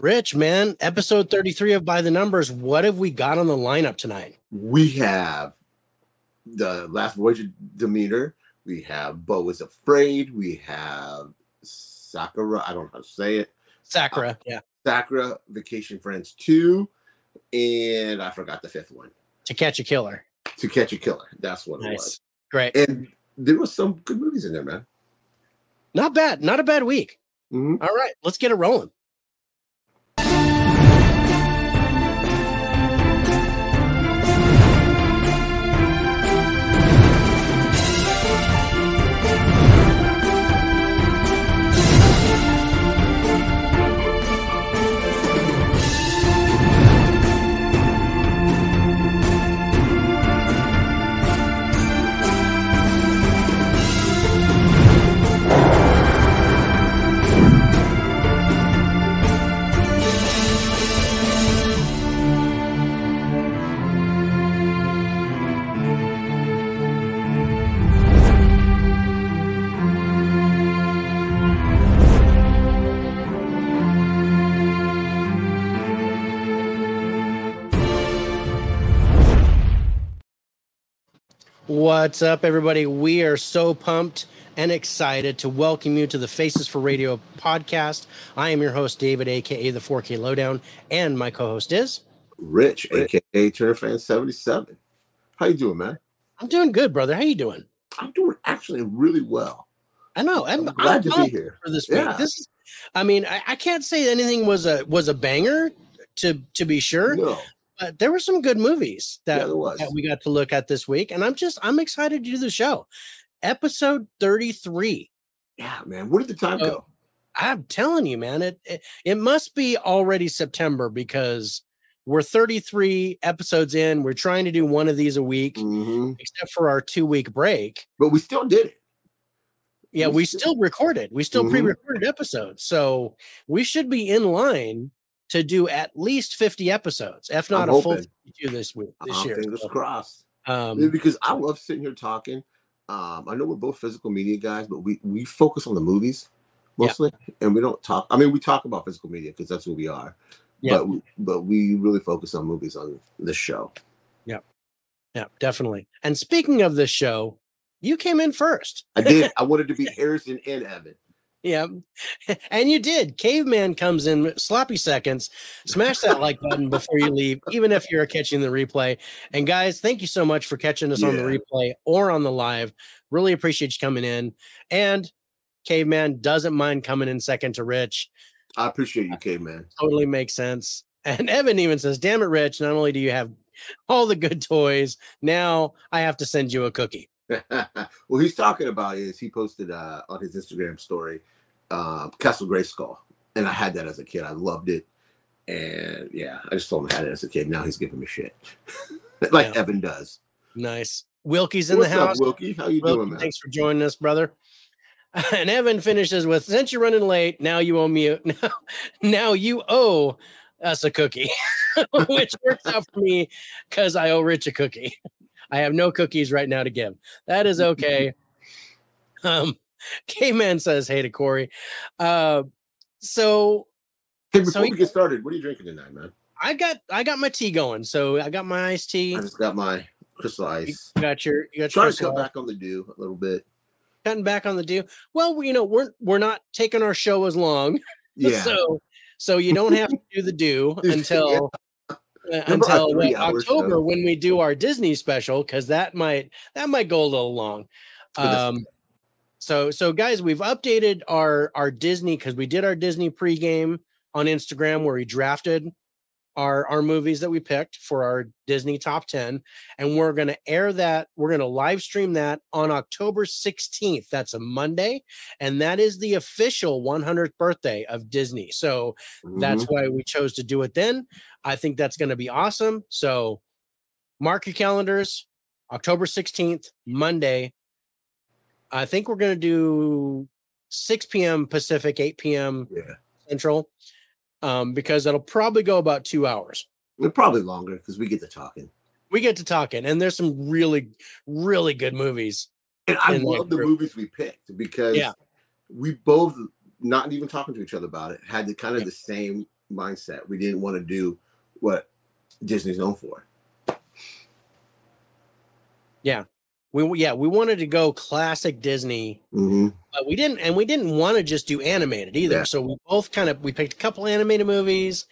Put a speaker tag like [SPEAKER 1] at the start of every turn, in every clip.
[SPEAKER 1] Rich, man, episode 33 of By the Numbers. What have we got on the lineup tonight?
[SPEAKER 2] We have the last voyage of Demeter. We have Beau is Afraid. We have Sakura. I don't know how to say it.
[SPEAKER 1] Sakura, yeah.
[SPEAKER 2] Sakura Vacation Friends 2. And I forgot the fifth one.
[SPEAKER 1] To Catch a Killer.
[SPEAKER 2] To Catch a Killer. That's what it was.
[SPEAKER 1] Great.
[SPEAKER 2] And there was some good movies in there, man.
[SPEAKER 1] Not bad. Not a bad week.
[SPEAKER 2] Mhm.
[SPEAKER 1] All right, let's get it rolling. What's up, everybody? We are so pumped and excited to welcome you to the Faces for Radio podcast. I am your host, David, aka the 4K Lowedown, and my co-host is.
[SPEAKER 2] Rich, aka Turner Fan 77. How you doing, man?
[SPEAKER 1] I'm doing good, brother. How you doing?
[SPEAKER 2] I'm doing actually really well.
[SPEAKER 1] I know. I'm,
[SPEAKER 2] I'm glad
[SPEAKER 1] I'm
[SPEAKER 2] to be here.
[SPEAKER 1] for this week.
[SPEAKER 2] Yeah.
[SPEAKER 1] This is, I mean, I, I can't say anything was a was a banger to to be sure,
[SPEAKER 2] No,
[SPEAKER 1] but there were some good movies that
[SPEAKER 2] yeah,
[SPEAKER 1] that we got to look at this week, and I'm just I'm excited to do the show. Episode 33.
[SPEAKER 2] Yeah, man. Where did the time
[SPEAKER 1] Oh,
[SPEAKER 2] go?
[SPEAKER 1] I'm telling you, man, it, it it must be already September because we're 33 episodes in. We're trying to do one of these a week,
[SPEAKER 2] hmm
[SPEAKER 1] except for our two week break.
[SPEAKER 2] But we still did it.
[SPEAKER 1] Yeah,
[SPEAKER 2] We
[SPEAKER 1] we
[SPEAKER 2] still-
[SPEAKER 1] still recorded. We still
[SPEAKER 2] Mhm.
[SPEAKER 1] pre-recorded episodes,
[SPEAKER 2] Oh,
[SPEAKER 1] so we should be in line to do at least 50 episodes, if not
[SPEAKER 2] I'm
[SPEAKER 1] a full
[SPEAKER 2] hoping.
[SPEAKER 1] 52 this week this
[SPEAKER 2] Uh,
[SPEAKER 1] year.
[SPEAKER 2] fingers
[SPEAKER 1] So,
[SPEAKER 2] crossed.
[SPEAKER 1] um,
[SPEAKER 2] because I love sitting here talking. Um, I know we're both physical media guys, but we we focus on the movies
[SPEAKER 1] Yeah.
[SPEAKER 2] mostly, and we don't talk. I mean, we talk about physical media because that's who we are.
[SPEAKER 1] Yeah.
[SPEAKER 2] But we, but we really focus on movies on this show.
[SPEAKER 1] Yeah. Yeah, definitely. And speaking of this show, you came in first.
[SPEAKER 2] I did. I wanted to be Harrison and Evan.
[SPEAKER 1] Yeah. And you did. Caveman comes in sloppy seconds. Smash that like button before you leave, even if you're catching the replay. And guys, thank you so much for catching us on the replay or on the live. Really appreciate you coming in. And Caveman doesn't mind coming in second to Rich.
[SPEAKER 2] I appreciate you, caveman.
[SPEAKER 1] Totally makes sense. And Evan even says, Damn it, Rich, not only do you have all the good toys, now I have to send you a cookie.
[SPEAKER 2] well, he's talking about is he posted uh, on his Instagram story um, Castle Grayskull, and I had that as a kid. I loved it, and yeah, I just told him I had it as a kid. Now he's giving me shit, like
[SPEAKER 1] Yeah.
[SPEAKER 2] Evan does.
[SPEAKER 1] Nice. Wilkie's in
[SPEAKER 2] What's
[SPEAKER 1] the house.
[SPEAKER 2] up, Wilkie? How you
[SPEAKER 1] Wilkie,
[SPEAKER 2] doing, man?
[SPEAKER 1] thanks for joining us, brother. And Evan finishes with, "Since you're running late, now you owe me now, now you owe us a cookie," which works out for me because I owe Rich a cookie. I have no cookies right now to give. That is okay. um, K-Man says, "Hey to Corey." Uh, so
[SPEAKER 2] Hey, before
[SPEAKER 1] so
[SPEAKER 2] we
[SPEAKER 1] he-
[SPEAKER 2] get started, what are you drinking tonight, man?
[SPEAKER 1] I got I got my tea going. So I got my iced tea.
[SPEAKER 2] I just got my crystal
[SPEAKER 1] You
[SPEAKER 2] ice.
[SPEAKER 1] got your you got your
[SPEAKER 2] Trying to
[SPEAKER 1] crystal
[SPEAKER 2] cut back on the dew a little bit.
[SPEAKER 1] cutting back on the dew. Well, we- you know, we're we're not taking our show as long.
[SPEAKER 2] Yeah.
[SPEAKER 1] So so you don't have to do the do until
[SPEAKER 2] Remember our
[SPEAKER 1] until what,
[SPEAKER 2] three-hour?
[SPEAKER 1] October when we do our Disney special because that might that might go a little long. Um so so guys, we've updated our our Disney because we did our Disney pregame on Instagram where we drafted our our movies that we picked for our Disney top 10 and we're going to air that we're going to live stream that on October 16th that's a Monday and that is the official 100th birthday of Disney so that's
[SPEAKER 2] Mhm.
[SPEAKER 1] why we chose to do it then I think that's going to be awesome so mark your calendars October 16th Monday I think we're going to do 6 p.m. Pacific 8 p.m.
[SPEAKER 2] yeah.
[SPEAKER 1] Central um, because it'll probably go about two hours.
[SPEAKER 2] They're probably longer because we get to talking.
[SPEAKER 1] We get to talking, and there's some really, really good movies.
[SPEAKER 2] And I love the movies we picked because
[SPEAKER 1] Yeah.
[SPEAKER 2] we both, not even talking to each other about it, had the kind of
[SPEAKER 1] Yeah.
[SPEAKER 2] the same mindset. We didn't want to do what Disney's known for.
[SPEAKER 1] Yeah. We yeah, we wanted to go classic Disney,
[SPEAKER 2] Mm-hmm.
[SPEAKER 1] but we didn't and we didn't want to just do animated either.
[SPEAKER 2] Yeah.
[SPEAKER 1] So we both kind of we picked a couple animated movies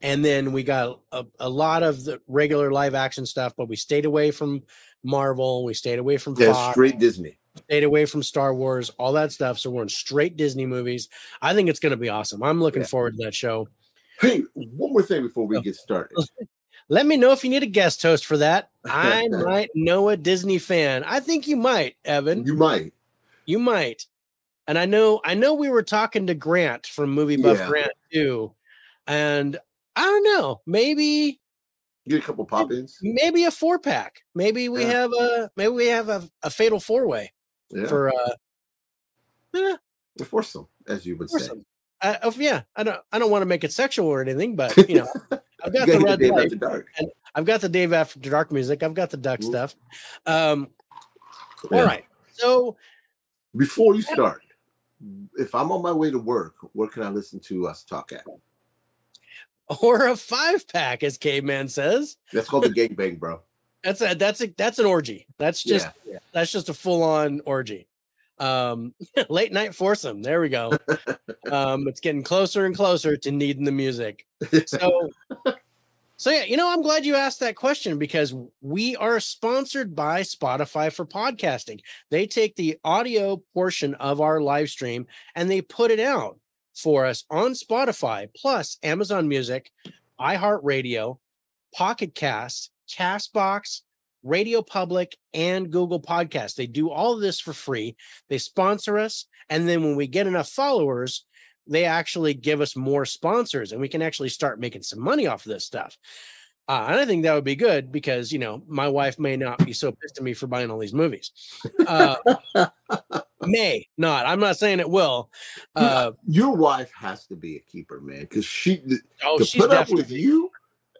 [SPEAKER 1] and then we got a, a lot of the regular live action stuff, but we stayed away from Marvel, we stayed away from
[SPEAKER 2] Yeah,
[SPEAKER 1] Fox,
[SPEAKER 2] straight Disney.
[SPEAKER 1] stayed away from Star Wars, all that stuff. So we're in straight Disney movies. I think it's going to be awesome. I'm looking
[SPEAKER 2] Yeah.
[SPEAKER 1] forward to that show.
[SPEAKER 2] Hey, one more thing before we
[SPEAKER 1] Oh.
[SPEAKER 2] get started.
[SPEAKER 1] Let me know if you need a guest host for that. I might know a Disney fan. I think you might, Evan.
[SPEAKER 2] You might.
[SPEAKER 1] You might. And I know I know we were talking to Grant from Movie Buff
[SPEAKER 2] Yeah.
[SPEAKER 1] Grant too. And I don't know, maybe
[SPEAKER 2] Get a couple pop-ins.
[SPEAKER 1] maybe a four pack. Maybe we
[SPEAKER 2] Yeah.
[SPEAKER 1] have a maybe we have a, a fatal four way
[SPEAKER 2] Yeah.
[SPEAKER 1] for uh eh,
[SPEAKER 2] A foursome, as you would say.
[SPEAKER 1] foursome. Uh, oh, yeah, I don't I don't want to make it sexual or anything, but you know, I've got the red
[SPEAKER 2] Dave
[SPEAKER 1] light.
[SPEAKER 2] After dark.
[SPEAKER 1] I've got the Dave After Dark music. I've got the duck
[SPEAKER 2] Mhm.
[SPEAKER 1] stuff. Um,
[SPEAKER 2] Yeah.
[SPEAKER 1] all right. So
[SPEAKER 2] Before you start, if I'm on my way to work, where can I listen to us talk at?
[SPEAKER 1] or a five pack, as Caveman says.
[SPEAKER 2] That's called the gangbang, bro.
[SPEAKER 1] That's a that's a that's an orgy. That's just
[SPEAKER 2] yeah.
[SPEAKER 1] that's just a full on orgy. Um, late night foursome. There we go. um, it's getting closer and closer to needing the music. So, so yeah, you know, I'm glad you asked that question because we are sponsored by Spotify for podcasting. They take the audio portion of our live stream and they put it out for us on Spotify, plus Amazon Music, iHeartRadio, Pocket Cast, Castbox, Radio Public, and Google Podcasts. They do all of this for free. They sponsor us. And then when we get enough followers, they actually give us more sponsors and we can actually start making some money off of this stuff. Uh, and I think that would be good because, you know, my wife may not be so pissed at me for buying all these movies. Uh, may not. I'm not saying it will. Uh,
[SPEAKER 2] Your wife has to be a keeper, man, because she
[SPEAKER 1] oh,
[SPEAKER 2] to
[SPEAKER 1] she's
[SPEAKER 2] put up with you.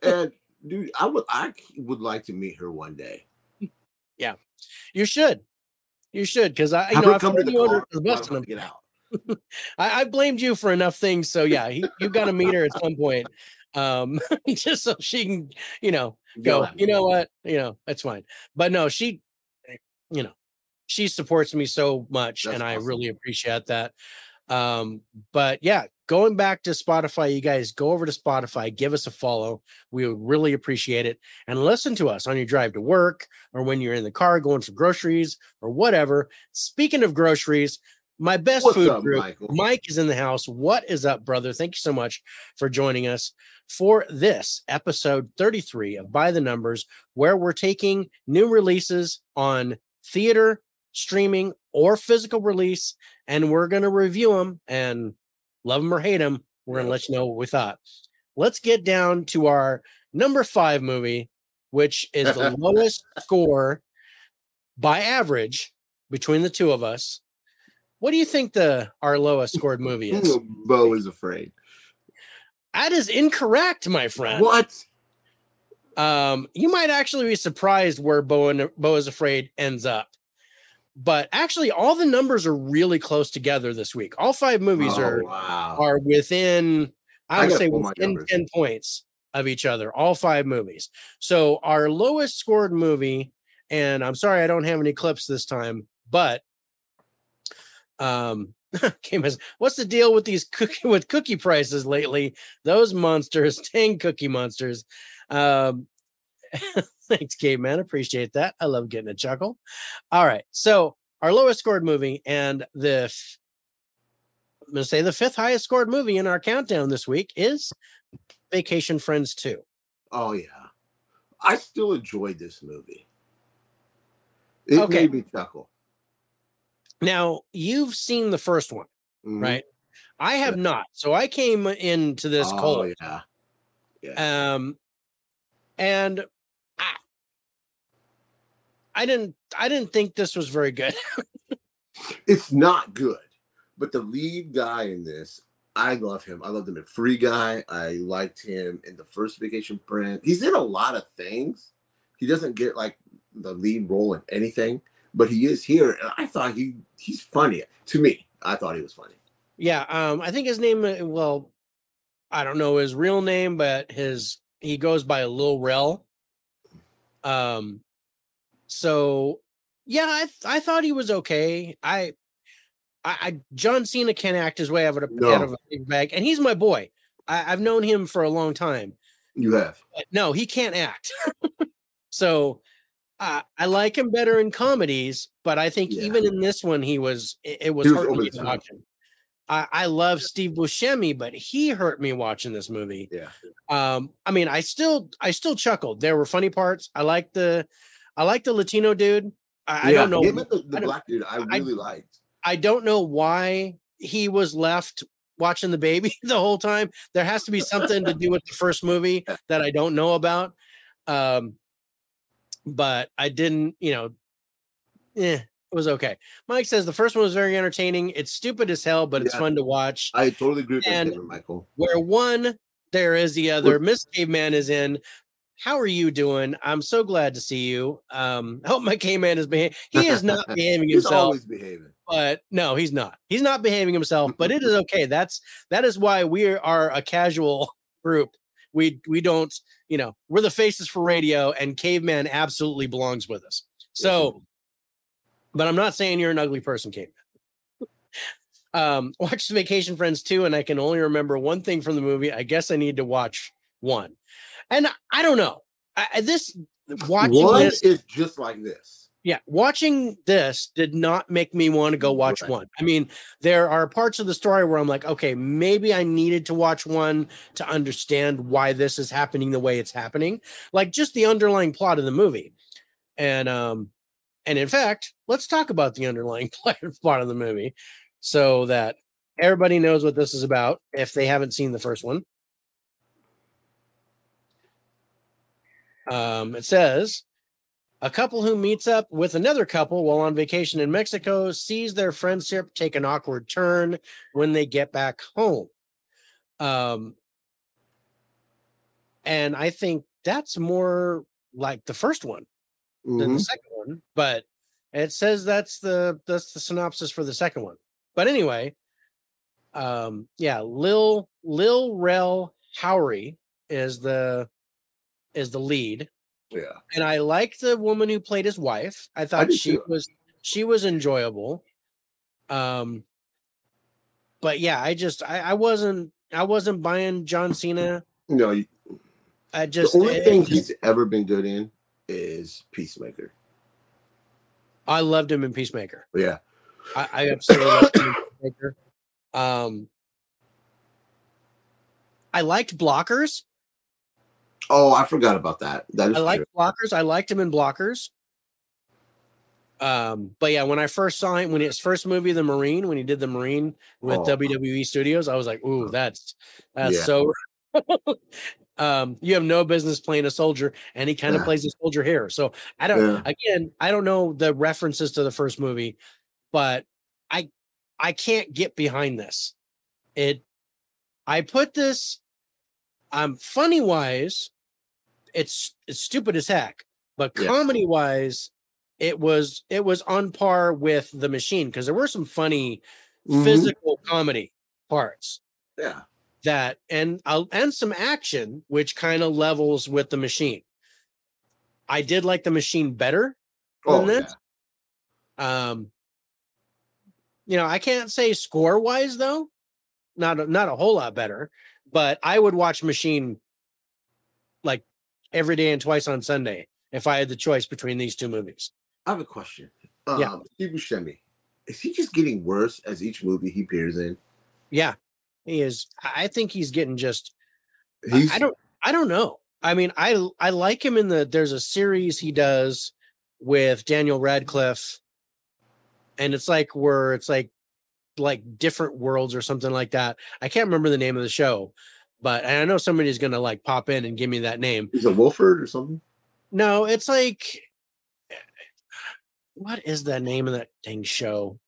[SPEAKER 2] And dude, I would I would like to meet her one day.
[SPEAKER 1] Yeah, you should. You should, because I, you
[SPEAKER 2] Have
[SPEAKER 1] know, I've
[SPEAKER 2] come to the car.
[SPEAKER 1] the
[SPEAKER 2] while
[SPEAKER 1] busting
[SPEAKER 2] I
[SPEAKER 1] them.
[SPEAKER 2] Get out.
[SPEAKER 1] I, I blamed you for enough things, so yeah, he, you got to meet her at some point, um, just so she can, you know, go. You know what? You know, that's fine. But no, she, you know, she supports me so much,
[SPEAKER 2] That's
[SPEAKER 1] and I really appreciate that. Um, but yeah, going back to Spotify, you guys go over to Spotify, give us a follow. We would really appreciate it, and listen to us on your drive to work or when you're in the car going for groceries or whatever. Speaking of groceries, my best
[SPEAKER 2] What's
[SPEAKER 1] food
[SPEAKER 2] up,
[SPEAKER 1] group,
[SPEAKER 2] Michael?
[SPEAKER 1] Mike is in the house. What is up, brother? Thank you so much for joining us for this episode 33 of By the Numbers, where we're taking new releases on theater, streaming, or physical release, and we're going to review them and love them or hate them. We're going to let you know what we thought. Let's get down to our number five movie, which is the lowest score by average between the two of us. What do you think the our lowest scored movie is?
[SPEAKER 2] Beau is afraid.
[SPEAKER 1] That is incorrect, my friend.
[SPEAKER 2] What?
[SPEAKER 1] Um, you might actually be surprised where Beau and Beau is Afraid ends up. But actually, all the numbers are really close together this week. All five movies
[SPEAKER 2] Oh,
[SPEAKER 1] are
[SPEAKER 2] wow.
[SPEAKER 1] are within, I
[SPEAKER 2] I
[SPEAKER 1] would
[SPEAKER 2] gotta
[SPEAKER 1] say, within 10 points of each other, all five movies. So our lowest scored movie, and I'm sorry I don't have any clips this time, but um came as what's the deal with these cookie with cookie prices lately? Those monsters, 10 cookie monsters. Um thanks, Gabe man. Appreciate that. I love getting a chuckle. All right. So our lowest scored movie and the f- I'm gonna say the fifth highest scored movie in our countdown this week is Vacation Friends 2.
[SPEAKER 2] Oh yeah. I still enjoyed this movie. It
[SPEAKER 1] Okay.
[SPEAKER 2] made me chuckle.
[SPEAKER 1] Now you've seen the first one,
[SPEAKER 2] Mhm.
[SPEAKER 1] right? I have not. So I came into this
[SPEAKER 2] oh,
[SPEAKER 1] cold.
[SPEAKER 2] yeah. Yeah.
[SPEAKER 1] Um and I didn't I didn't think this was very good.
[SPEAKER 2] it's not good, but the lead guy in this, I love him. I loved him in Free Guy. I liked him in the first Vacation Friend. He's in a lot of things. He doesn't get like the lead role in anything, but he is here, and I thought he he's funny to me. I thought he was funny.
[SPEAKER 1] yeah, um I think his name uh, well I don't know his real name, but his he goes by Lil Rel. Um, so yeah, I th- I thought he was okay. I, I, I John Cena can act his way out of a,
[SPEAKER 2] No.
[SPEAKER 1] out of a bag, and he's my boy. I, I've known him for a long time.
[SPEAKER 2] You have.
[SPEAKER 1] But no, he can't act. so uh, I like him better in comedies, but I think
[SPEAKER 2] Yeah.
[SPEAKER 1] even in this one, he was it, it was hurting me
[SPEAKER 2] the
[SPEAKER 1] to watch him. I, I love Steve Buscemi, but he hurt me watching this movie.
[SPEAKER 2] Yeah.
[SPEAKER 1] Um, I mean, I still I still chuckled. There were funny parts. I like the I like the Latino dude. I, I don't know.
[SPEAKER 2] The, the black dude, I
[SPEAKER 1] I-
[SPEAKER 2] really liked.
[SPEAKER 1] I don't know why he was left watching the baby the whole time. There has to be something to do with the first movie that I don't know about. Um, but I didn't, you know, eh, it was okay. Mike says the first one was very entertaining. It's stupid as hell, but it's fun to watch.
[SPEAKER 2] I totally agree with
[SPEAKER 1] And-
[SPEAKER 2] Michael.
[SPEAKER 1] Where one, there is the other. Miss Caveman is in. How are you doing? I'm so glad to see you. Um, I hope my caveman is behaving. He is not behaving
[SPEAKER 2] He's
[SPEAKER 1] himself
[SPEAKER 2] always behaving.
[SPEAKER 1] but no, he's not. He's not behaving himself, but it is okay. That's that is why we are a casual group. We we don't, you know, we're the faces for radio, and Caveman absolutely belongs with us. So, but I'm not saying you're an ugly person, Caveman. Um, watched Vacation Friends too, and I can only remember one thing from the movie. I guess I need to watch one. And I don't know. I, this watching
[SPEAKER 2] one
[SPEAKER 1] this
[SPEAKER 2] is just like this.
[SPEAKER 1] yeah, watching this did not make me want to go watch
[SPEAKER 2] Right.
[SPEAKER 1] one. I mean, there are parts of the story where I'm like, okay, maybe I needed to watch one to understand why this is happening the way it's happening, like just the underlying plot of the movie. And um, and in fact, let's talk about the underlying plot of the movie, so that everybody knows what this is about if they haven't seen the first one. Um, it says a couple who meets up with another couple while on vacation in Mexico sees their friendship take an awkward turn when they get back home. Um, and I think that's more like the first one than
[SPEAKER 2] Mhm.
[SPEAKER 1] the second one, but it says that's the that's the synopsis for the second one. But anyway, um, yeah, Lil Lil Rel Howery is the is the lead
[SPEAKER 2] Yeah.
[SPEAKER 1] and I like the woman who played his wife. I thought
[SPEAKER 2] did
[SPEAKER 1] she
[SPEAKER 2] too.
[SPEAKER 1] was she was enjoyable. Um, but yeah, I just I, I wasn't I wasn't buying John Cena.
[SPEAKER 2] No, you-
[SPEAKER 1] I
[SPEAKER 2] the
[SPEAKER 1] just
[SPEAKER 2] only
[SPEAKER 1] it-
[SPEAKER 2] thing
[SPEAKER 1] it just-
[SPEAKER 2] he's ever been good in is Peacemaker.
[SPEAKER 1] I loved him in Peacemaker.
[SPEAKER 2] Yeah.
[SPEAKER 1] I, I absolutely loved him in Peacemaker. Um, I liked blockers.
[SPEAKER 2] Oh, I forgot about that. That is
[SPEAKER 1] I liked
[SPEAKER 2] true.
[SPEAKER 1] blockers. I liked him in blockers. Um, but yeah, when I first saw him, when his first movie, The Marine, when he did The Marine with
[SPEAKER 2] Oh.
[SPEAKER 1] WWE Studios, I was like, "Ooh, that's that's
[SPEAKER 2] Yeah.
[SPEAKER 1] so." um, you have no business playing a soldier, and he kind of
[SPEAKER 2] Yeah.
[SPEAKER 1] plays a soldier here. So I don't.
[SPEAKER 2] Yeah.
[SPEAKER 1] Again, I don't know the references to the first movie, but I I can't get behind this. It. I put this. Um, funny wise, it's it's stupid as heck, but
[SPEAKER 2] Yeah.
[SPEAKER 1] comedy wise, it was it was on par with the machine because there were some funny
[SPEAKER 2] Mhm.
[SPEAKER 1] physical comedy parts
[SPEAKER 2] Yeah.
[SPEAKER 1] that and uh, and some action which kind of levels with the machine. I did like the machine better
[SPEAKER 2] Oh,
[SPEAKER 1] than this.
[SPEAKER 2] yeah.
[SPEAKER 1] Um, you know, I can't say score wise though, not a, not a whole lot better, but I would watch Machine like every day and twice on Sunday if I had the choice between these two movies.
[SPEAKER 2] I have a question. Um,
[SPEAKER 1] Yeah.
[SPEAKER 2] Steve Buscemi, is he just getting worse as each movie he appears in?
[SPEAKER 1] Yeah, he is. I think he's getting just. I-
[SPEAKER 2] He's,
[SPEAKER 1] I don't. I don't know. I mean, I I like him in the. There's a series he does with Daniel Radcliffe, and it's like where it's like like different worlds or something like that. I can't remember the name of the show, but I know somebody's gonna like pop in and give me that name.
[SPEAKER 2] Is it Wolford or something.
[SPEAKER 1] No, it's like what is the name of that dang show?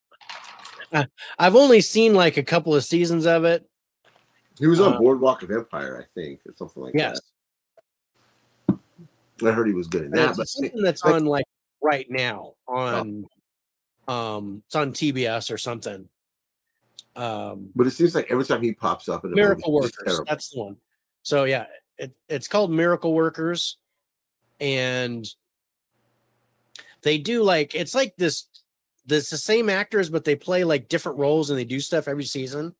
[SPEAKER 1] Uh, I've only seen like a couple of seasons of it.
[SPEAKER 2] He was on
[SPEAKER 1] Uh,
[SPEAKER 2] Boardwalk of Empire, I think, or something like
[SPEAKER 1] Yes,
[SPEAKER 2] that. I heard he was good in that. But
[SPEAKER 1] something that's
[SPEAKER 2] like-
[SPEAKER 1] on like right now on um it's on TBS or something. Um,
[SPEAKER 2] But it seems like every time he pops up in a
[SPEAKER 1] Miracle
[SPEAKER 2] movie,
[SPEAKER 1] Workers. That's the one. So yeah, it, it's called Miracle Workers, and they do like it's like this. This the same actors, but they play like different roles and they do stuff every season,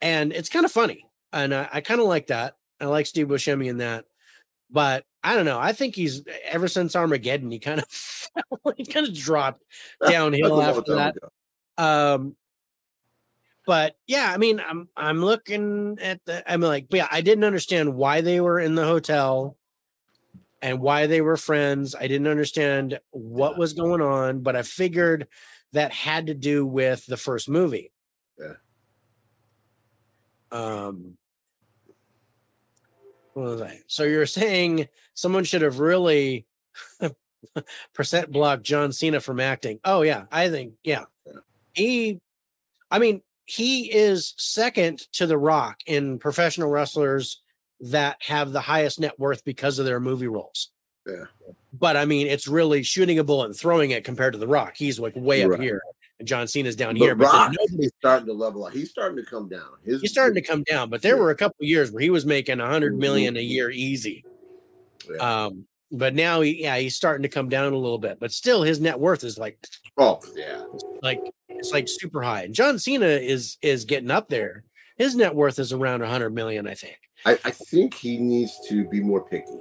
[SPEAKER 1] and it's kind of funny. And I, I kind of like that. I like Steve Buscemi in that, but I don't know. I think he's ever since Armageddon, he kind of he kind of dropped downhill
[SPEAKER 2] That's a long
[SPEAKER 1] after that. Um, but yeah, I mean, I'm I'm looking at the. I'm like, but yeah, I didn't understand why they were in the hotel, and why they were friends. I didn't understand what was going on, but I figured that had to do with the first movie.
[SPEAKER 2] Yeah.
[SPEAKER 1] Um. What was I? So you're saying someone should have really percent blocked John Cena from acting? Oh yeah, I think yeah.
[SPEAKER 2] Yeah.
[SPEAKER 1] He, I mean, he is second to The Rock in professional wrestlers that have the highest net worth because of their movie roles.
[SPEAKER 2] Yeah.
[SPEAKER 1] But I mean, it's really shooting a bullet and throwing it compared to The Rock. He's like way up
[SPEAKER 2] Right.
[SPEAKER 1] here, and John Cena's down here. But
[SPEAKER 2] Rock
[SPEAKER 1] then nobody
[SPEAKER 2] starting to level up. He's starting to come down. His,
[SPEAKER 1] he's starting to come down. But there
[SPEAKER 2] Yeah.
[SPEAKER 1] were a couple years where he was making a hundred
[SPEAKER 2] Mhm.
[SPEAKER 1] a year easy.
[SPEAKER 2] Yeah.
[SPEAKER 1] Um, but now he, yeah, he's starting to come down a little bit. But still, his net worth is like
[SPEAKER 2] oh yeah,
[SPEAKER 1] like it's like super high. And John Cena is is getting up there. His net worth is around a hundred million, I think.
[SPEAKER 2] I, I think he needs to be more picky.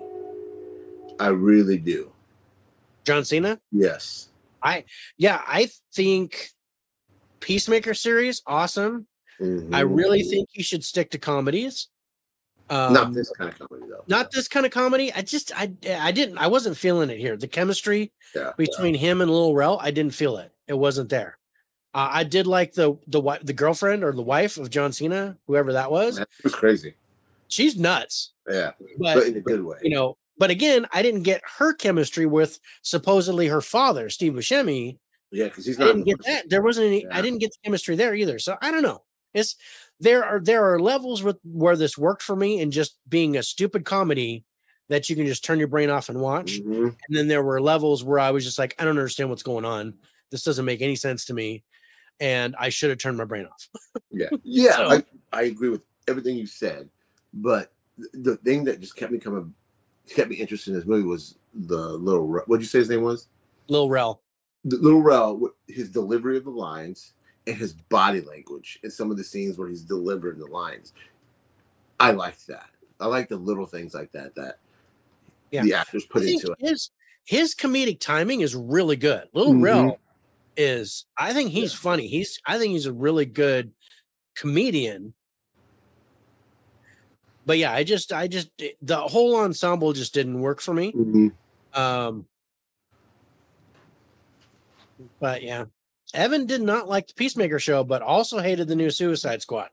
[SPEAKER 2] I really do.
[SPEAKER 1] John Cena,
[SPEAKER 2] Yes.
[SPEAKER 1] I yeah, I think Peacemaker series awesome. I
[SPEAKER 2] Mhm.
[SPEAKER 1] really think he should stick to comedies. Um,
[SPEAKER 2] not this kind of comedy though.
[SPEAKER 1] not this kind of comedy. I just I I didn't I wasn't feeling it here. The chemistry
[SPEAKER 2] Yeah.
[SPEAKER 1] between him and Lil Rel, I didn't feel it. It wasn't there. Uh, I did like the the the girlfriend or the wife of John Cena, whoever that was.
[SPEAKER 2] That was crazy.
[SPEAKER 1] She's nuts,
[SPEAKER 2] Yeah,
[SPEAKER 1] but
[SPEAKER 2] but in a good way.
[SPEAKER 1] you know, but again, I didn't get her chemistry with supposedly her father, Steve Buscemi.
[SPEAKER 2] yeah, because he's not.
[SPEAKER 1] I didn't get that. There wasn't any. I didn't get the chemistry there either. So I don't know. It's there are there are levels with where this worked for me, and just being a stupid comedy that you can just turn your brain off and watch.
[SPEAKER 2] Mhm.
[SPEAKER 1] And then there were levels where I was just like, I don't understand what's going on. This doesn't make any sense to me, and I should have turned my brain off.
[SPEAKER 2] Yeah, yeah,
[SPEAKER 1] So-
[SPEAKER 2] I, I agree with everything you said, but the thing that just kept me coming, kept me interested in this movie was the little. What'd you say his name was?
[SPEAKER 1] Lil Rel.
[SPEAKER 2] The little Rel, his delivery of the lines and his body language in some of the scenes where he's delivering the lines. I liked that. I like the little things like that that
[SPEAKER 1] Yeah.
[SPEAKER 2] the actors put into it.
[SPEAKER 1] his his comedic timing is really good. Lil
[SPEAKER 2] Mhm.
[SPEAKER 1] Rel is I think he's funny. He's I think he's a really good comedian. But yeah, I just I just the whole ensemble just didn't work for me.
[SPEAKER 2] Mhm.
[SPEAKER 1] Um but yeah. Evan did not like the Peacemaker show, but also hated the new Suicide Squad.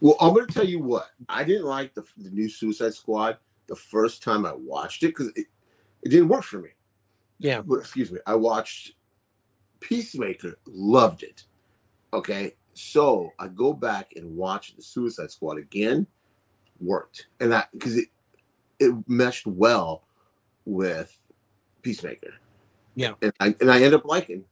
[SPEAKER 2] Well, I'm going to tell you what. I didn't like the, the new Suicide Squad the first time I watched it because it, it didn't work for me.
[SPEAKER 1] Yeah.
[SPEAKER 2] But, excuse me. I watched Peacemaker, loved it. Okay. So I go back and watch the Suicide Squad again, worked. And that because it, it meshed well with Peacemaker.
[SPEAKER 1] Yeah.
[SPEAKER 2] And I, and I end up liking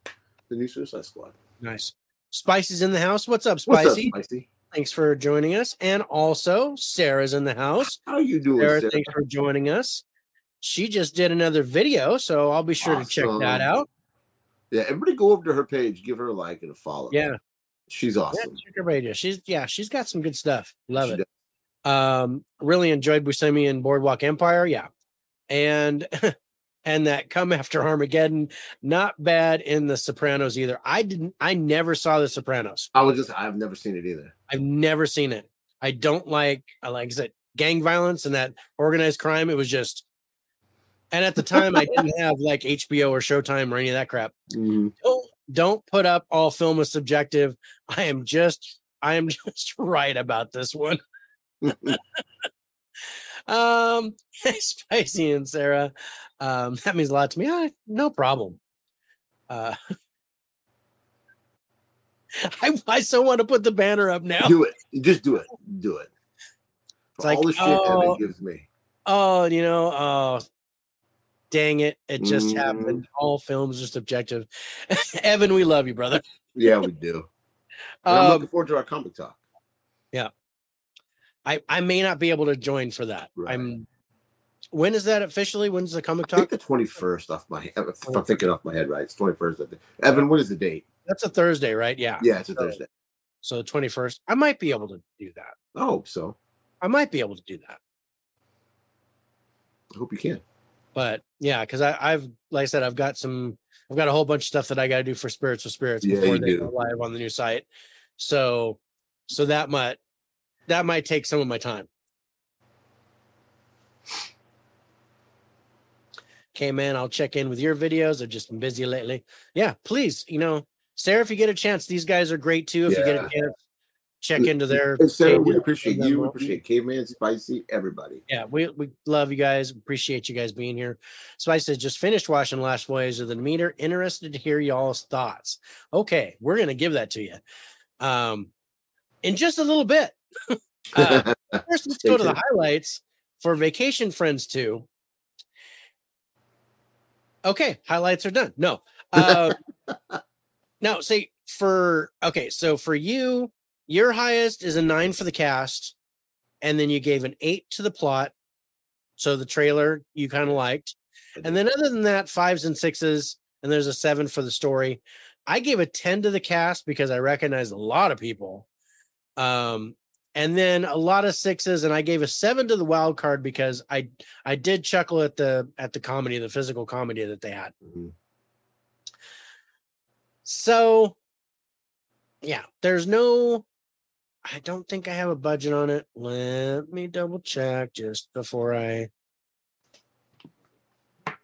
[SPEAKER 2] the new Suicide Squad.
[SPEAKER 1] Nice. Spicy's in the house. What's up,
[SPEAKER 2] What's
[SPEAKER 1] Spicy?
[SPEAKER 2] up, Spicy?
[SPEAKER 1] Thanks for joining us. And also, Sarah's in the house.
[SPEAKER 2] How are you doing,
[SPEAKER 1] Sarah,
[SPEAKER 2] Sarah?
[SPEAKER 1] thanks for joining us. She just did another video, so I'll be sure to check that out.
[SPEAKER 2] Yeah, everybody go over to her page, give her a like and a follow.
[SPEAKER 1] Yeah,
[SPEAKER 2] she's
[SPEAKER 1] yeah,
[SPEAKER 2] awesome.
[SPEAKER 1] check her video. She's yeah, she's got some good stuff. Love
[SPEAKER 2] She
[SPEAKER 1] it. Um, really enjoyed Buscemi and Boardwalk Empire. Yeah, and and that come after Armageddon, not bad in The Sopranos either. I didn't. I never saw The Sopranos.
[SPEAKER 2] I was just I've never seen it either.
[SPEAKER 1] I've never seen it. I don't like. I like I said, gang violence and that organized crime. It was just. And at the time, I didn't have like HBO or Showtime or any of that crap. Mm-hmm. don't don't put up all film is subjective. I am just I am just right about this one. um spicy and Sarah. Um that means a lot to me. Ah, no problem. Uh I, I so want to put the banner up now.
[SPEAKER 2] Do it. Just do it. Do it.
[SPEAKER 1] It's like,
[SPEAKER 2] all the shit
[SPEAKER 1] oh,
[SPEAKER 2] Evan gives me.
[SPEAKER 1] Oh, you know, oh dang it. It just
[SPEAKER 2] Mhm.
[SPEAKER 1] happened. All films are subjective. Evan, we love you, brother.
[SPEAKER 2] Yeah, we do. And I'm
[SPEAKER 1] Um,
[SPEAKER 2] looking forward to our comic talk.
[SPEAKER 1] I I may not be able to join for that.
[SPEAKER 2] Right.
[SPEAKER 1] I'm. When is that officially? When's the comic
[SPEAKER 2] I think
[SPEAKER 1] talk?
[SPEAKER 2] the 21st off my head. If I'm thinking off my head, right? It's 21st. I think. Evan, what is the date?
[SPEAKER 1] That's a Thursday, right? Yeah.
[SPEAKER 2] Yeah, it's a
[SPEAKER 1] So-
[SPEAKER 2] Thursday.
[SPEAKER 1] So the twenty first. I might be able to do that.
[SPEAKER 2] I hope so.
[SPEAKER 1] I might be able to do that.
[SPEAKER 2] I hope you can.
[SPEAKER 1] But yeah, because I I've like I said I've got some I've got a whole bunch of stuff that I got to do for Spirits with Spirits
[SPEAKER 2] Yeah,
[SPEAKER 1] before they
[SPEAKER 2] do.
[SPEAKER 1] go live on the new site. So so that might that might take some of my time. Okay, man, I'll check in with your videos. I've just been busy lately. Yeah, please, you know, Sarah, if you get a chance, these guys are great too. If you get a chance, check into their
[SPEAKER 2] And Sarah, we appreciate you. We appreciate Caveman, Spicy, everybody.
[SPEAKER 1] Yeah, we, we love you guys. Appreciate you guys being here. Spicy says just finished watching Last Voyage of the Meter. Interested to hear y'all's thoughts. Okay, we're gonna give that to you. Um in just a little bit. Uh, First, let's go to the highlights for Vacation Friends 2. Okay, highlights are done. No. Uh, no, say for okay, so for you, your highest is a nine for the cast, and then you gave an eight to the plot. So the trailer you kind of liked. And then other than that, fives and sixes, and there's a seven for the story. I gave a 10 to the cast because I recognized a lot of people. Um, and then a lot of sixes, and I gave a seven to the wild card because I I did chuckle at the at the comedy, the physical comedy that they had.
[SPEAKER 2] Mhm.
[SPEAKER 1] So yeah, there's no I don't think I have a budget on it. Let me double check just before I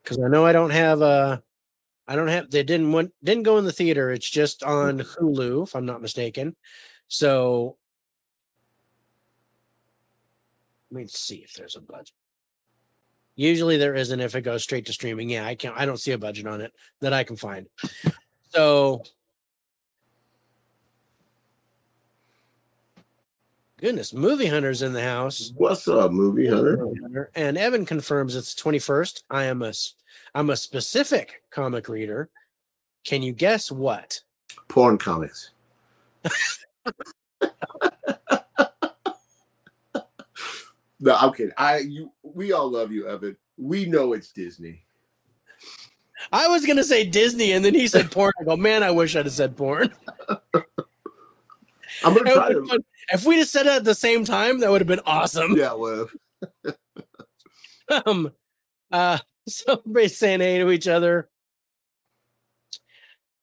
[SPEAKER 1] because I know I don't have a I don't have they didn't want didn't go in the theater. It's just on Hulu, if I'm not mistaken. So let me see if there's a budget. Usually there isn't if it goes straight to streaming. Yeah, I can't I don't see a budget on it that I can find. So goodness, movie hunters in the house.
[SPEAKER 2] What's up, movie hunter?
[SPEAKER 1] And Evan confirms it's 21st. I am a I'm a specific comic reader. Can you guess what?
[SPEAKER 2] Porn comics. no, I'm kidding. I you we all love you, Evan. We know it's Disney.
[SPEAKER 1] I was gonna say Disney, and then he said porn. I go, man, I wish I'd have said porn.
[SPEAKER 2] I'm gonna try to.
[SPEAKER 1] if we'd have said it at the same time, that would have been awesome.
[SPEAKER 2] Yeah, well,
[SPEAKER 1] Um, uh, so everybody's saying hey to each other.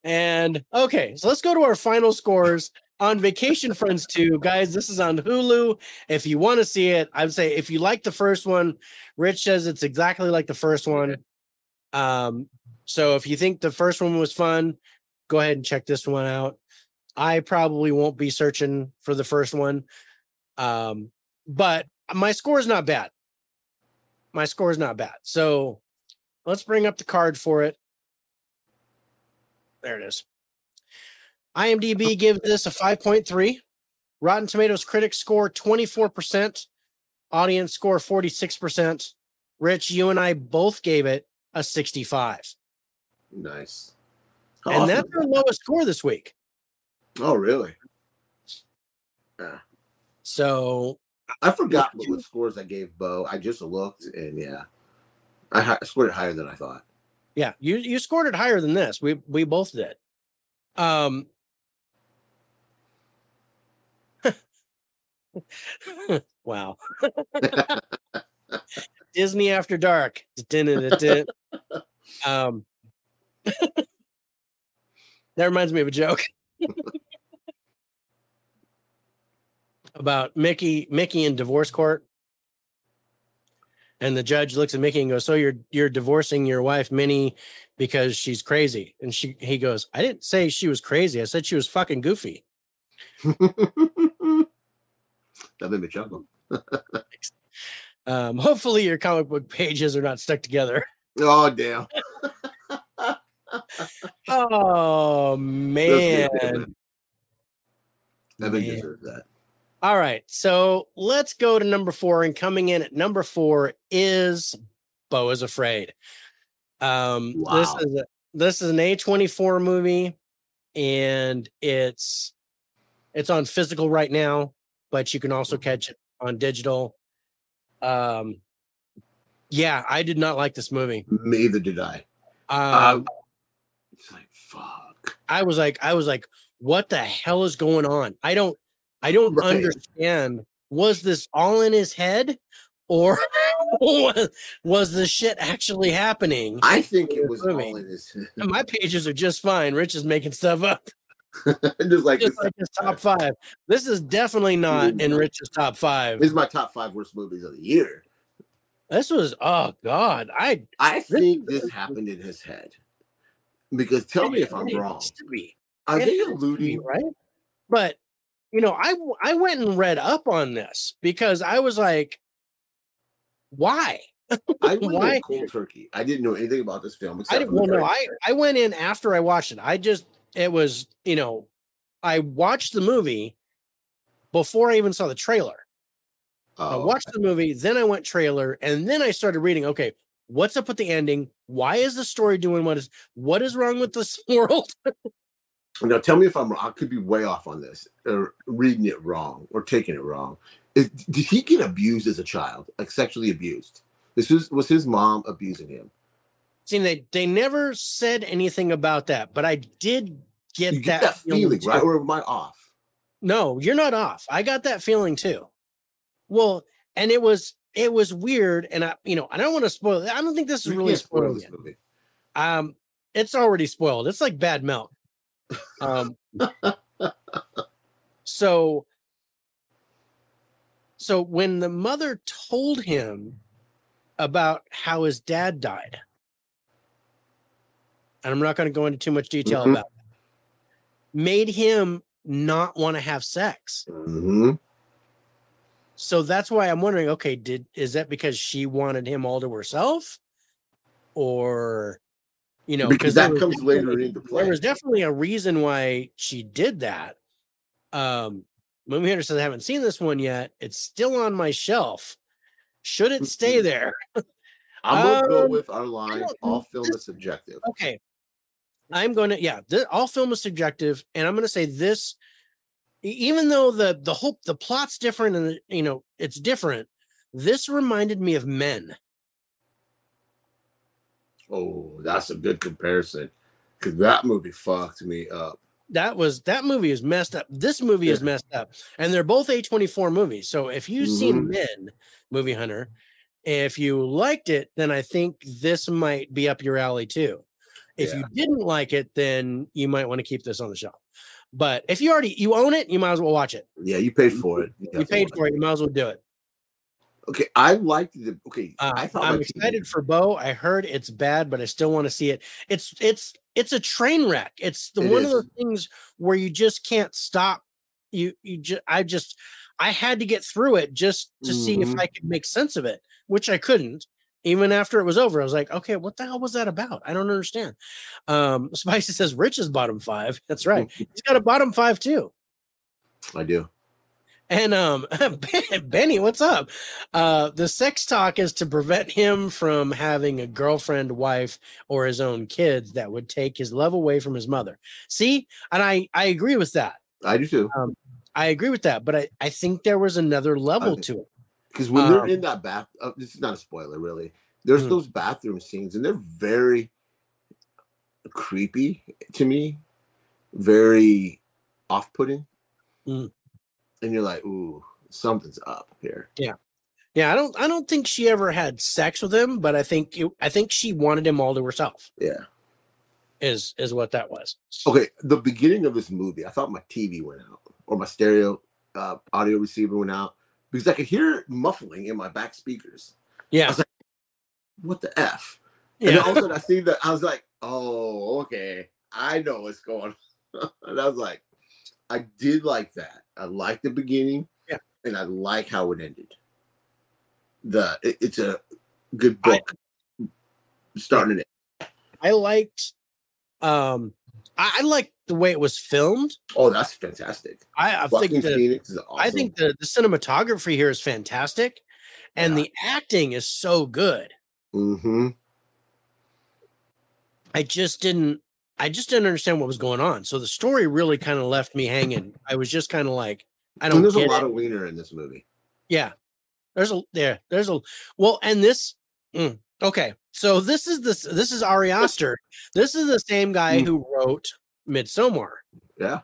[SPEAKER 1] And okay, so let's go to our final scores on Vacation Friends 2. Guys, this is on Hulu. If you want to see it, I would say if you like the first one, Rich says it's exactly like the first one. Um, so if you think the first one was fun, go ahead and check this one out. I probably won't be searching for the first one. Um, but my score is not bad my score is not bad. So let's bring up the card for it. There it is. IMDb gives this a 5.3. Rotten Tomatoes critics score 24%. Audience score 46%. Rich, you and I both gave it a 65.
[SPEAKER 2] nice. How
[SPEAKER 1] And that's our lowest score this week.
[SPEAKER 2] oh, really?
[SPEAKER 1] So
[SPEAKER 2] I forgot what, what scores I gave Beau. I just looked, and yeah, I hi- scored it higher than I thought.
[SPEAKER 1] yeah, you you scored it higher than this. We we both did. Um wow. Disney After Dark. Um that reminds me of a joke about Mickey Mickey in divorce court. And the judge looks at Mickey and goes, "So you're you're divorcing your wife Minnie because she's crazy?" And she he goes, "I didn't say she was crazy. I said she was fucking goofy."
[SPEAKER 2] That made me chuckle.
[SPEAKER 1] Um, hopefully your comic book pages are not stuck together.
[SPEAKER 2] Oh damn!
[SPEAKER 1] Oh man.
[SPEAKER 2] Evan. Deserves that.
[SPEAKER 1] All right. So let's go to number four. And coming in at number four is Beau is Afraid. Um this is a this is an A24 movie, and it's It's on physical right now, but you can also catch it on digital. Um, yeah, I did not like this movie.
[SPEAKER 2] Neither did I.
[SPEAKER 1] Um,
[SPEAKER 2] Um, it's like fuck.
[SPEAKER 1] I was like, I was like, what the hell is going on? I don't, I don't
[SPEAKER 2] Right.
[SPEAKER 1] understand. Was this all in his head, or was, was the shit actually happening?
[SPEAKER 2] I think it was
[SPEAKER 1] movie.
[SPEAKER 2] all in his. Head.
[SPEAKER 1] My pages are just fine. Rich is making stuff up,
[SPEAKER 2] just like
[SPEAKER 1] just
[SPEAKER 2] this,
[SPEAKER 1] like his top five. This is definitely not mm-hmm. in Rich's top five.
[SPEAKER 2] this is my top five worst movies of the year.
[SPEAKER 1] This was, oh god, I
[SPEAKER 2] I think this happened in his head. Because tell me if I'm wrong.
[SPEAKER 1] to be.
[SPEAKER 2] Are they
[SPEAKER 1] has to be,
[SPEAKER 2] alluding?
[SPEAKER 1] right? But you know, I I went and read up on this because I was like, why?
[SPEAKER 2] I went
[SPEAKER 1] Why?
[SPEAKER 2] cold turkey. I didn't know anything about this film.
[SPEAKER 1] I didn't. Well, no, I I went in after I watched it. I just it was you know, I watched the movie before I even saw the trailer. I
[SPEAKER 2] Oh,
[SPEAKER 1] watched the movie, then I went trailer, and then I started reading. Okay, what's up with the ending? Why is the story doing what is what is wrong with this world?
[SPEAKER 2] Now tell me if I'm wrong. I could be way off on this, or reading it wrong, or taking it wrong. Is, did he get abused as a child, like sexually abused? This was was his mom abusing him.
[SPEAKER 1] See, they they never said anything about that, but I did get,
[SPEAKER 2] You get
[SPEAKER 1] that,
[SPEAKER 2] that feeling, right? Or am I off?
[SPEAKER 1] No, you're not off. I got that feeling too. Well, and it was it was weird, and I you know I don't want to spoil. it. I don't think this is
[SPEAKER 2] We
[SPEAKER 1] really
[SPEAKER 2] spoil
[SPEAKER 1] spoiled yet.
[SPEAKER 2] movie.
[SPEAKER 1] Um, it's already spoiled. It's like bad milk. Um, so so when the mother told him about how his dad died, and I'm not going to go into too much detail
[SPEAKER 2] Mhm.
[SPEAKER 1] about that, made him not want to have sex.
[SPEAKER 2] hmm
[SPEAKER 1] So that's why I'm wondering, okay, did is that because she wanted him all to herself? Or you know,
[SPEAKER 2] because that comes later into play.
[SPEAKER 1] there was definitely a reason why she did that. Um Movie Hunter says I haven't seen this one yet. It's still on my shelf. Should it stay there?
[SPEAKER 2] I'm gonna go
[SPEAKER 1] Um,
[SPEAKER 2] with our line. All film
[SPEAKER 1] this-
[SPEAKER 2] is subjective.
[SPEAKER 1] Okay. I'm going to yeah, all film is subjective and I'm going to say this even though the the hope the plot's different and you know, it's different. This reminded me of Men.
[SPEAKER 2] Oh, that's a good comparison. Because that movie fucked me up.
[SPEAKER 1] That was that movie is messed up. This movie is messed up. And they're both A24 movies. So if you've seen mm-hmm. Men, Movie Hunter, if you liked it, then I think this might be up your alley too. If you didn't like it, then you might want to keep this on the shelf. But if you already you own it, you might as well watch it.
[SPEAKER 2] Yeah, you paid for it.
[SPEAKER 1] You paid for it, you might as well do it.
[SPEAKER 2] Okay, I liked the. Okay,
[SPEAKER 1] Uh,
[SPEAKER 2] I thought
[SPEAKER 1] I'm excited
[SPEAKER 2] TV
[SPEAKER 1] for Beau. I heard it's bad, but I still want to see it. It's it's it's a train wreck. It's the
[SPEAKER 2] It
[SPEAKER 1] one
[SPEAKER 2] is.
[SPEAKER 1] of those things where you just can't stop. You you just I just I had to get through it just to see if
[SPEAKER 2] Mhm.
[SPEAKER 1] I could make sense of it, which I couldn't. Even after it was over, I was like, okay, what the hell was that about? I don't understand. Um, Spicy says Rich is bottom five. That's right. He's got a bottom five too.
[SPEAKER 2] I do.
[SPEAKER 1] And um Benny, what's up? Uh the sex talk is to prevent him from having a girlfriend, wife, or his own kids that would take his love away from his mother. See, and I I agree with that.
[SPEAKER 2] I do too.
[SPEAKER 1] I agree with that, but I, I think there was another level
[SPEAKER 2] Okay.
[SPEAKER 1] to it.
[SPEAKER 2] Because when they're
[SPEAKER 1] Um,
[SPEAKER 2] in that bath, uh, this is not a spoiler, really. There's
[SPEAKER 1] Mhm.
[SPEAKER 2] those bathroom scenes, and they're very creepy to me, very off-putting,
[SPEAKER 1] Mhm.
[SPEAKER 2] and you're like, "Ooh, something's up here."
[SPEAKER 1] Yeah. Yeah, I don't I don't think she ever had sex with him, but I think it, I think she wanted him all to herself.
[SPEAKER 2] Yeah.
[SPEAKER 1] Is is what that was.
[SPEAKER 2] Okay, the beginning of this movie, I thought my TV went out or my stereo uh, audio receiver went out because I could hear muffling in my back speakers.
[SPEAKER 1] Yeah.
[SPEAKER 2] was What the f? And
[SPEAKER 1] Yeah.
[SPEAKER 2] all of a sudden I see that I was like, "Oh, okay, I know what's going." on. and I was like, I did like that. I like the beginning.
[SPEAKER 1] Yeah.
[SPEAKER 2] and I like how it ended. The it- it's a good
[SPEAKER 1] I-
[SPEAKER 2] book. starting it.
[SPEAKER 1] I liked um I, I liked the way it was filmed.
[SPEAKER 2] Oh, that's fantastic.
[SPEAKER 1] I, I think the
[SPEAKER 2] Phoenix is awesome.
[SPEAKER 1] I think the, the cinematography here is fantastic, and
[SPEAKER 2] Yeah.
[SPEAKER 1] the acting is so good.
[SPEAKER 2] hmm
[SPEAKER 1] I just didn't I just didn't understand what was going on. So the story really kind of left me hanging. I was just kind of like, I don't.
[SPEAKER 2] And there's a lot
[SPEAKER 1] it.
[SPEAKER 2] of wiener in this movie.
[SPEAKER 1] Yeah. There's a there. There's a well, and this mm, okay. So this is this this is Ari Aster. this is the same guy
[SPEAKER 2] Mm.
[SPEAKER 1] who wrote Midsommar.
[SPEAKER 2] Yeah,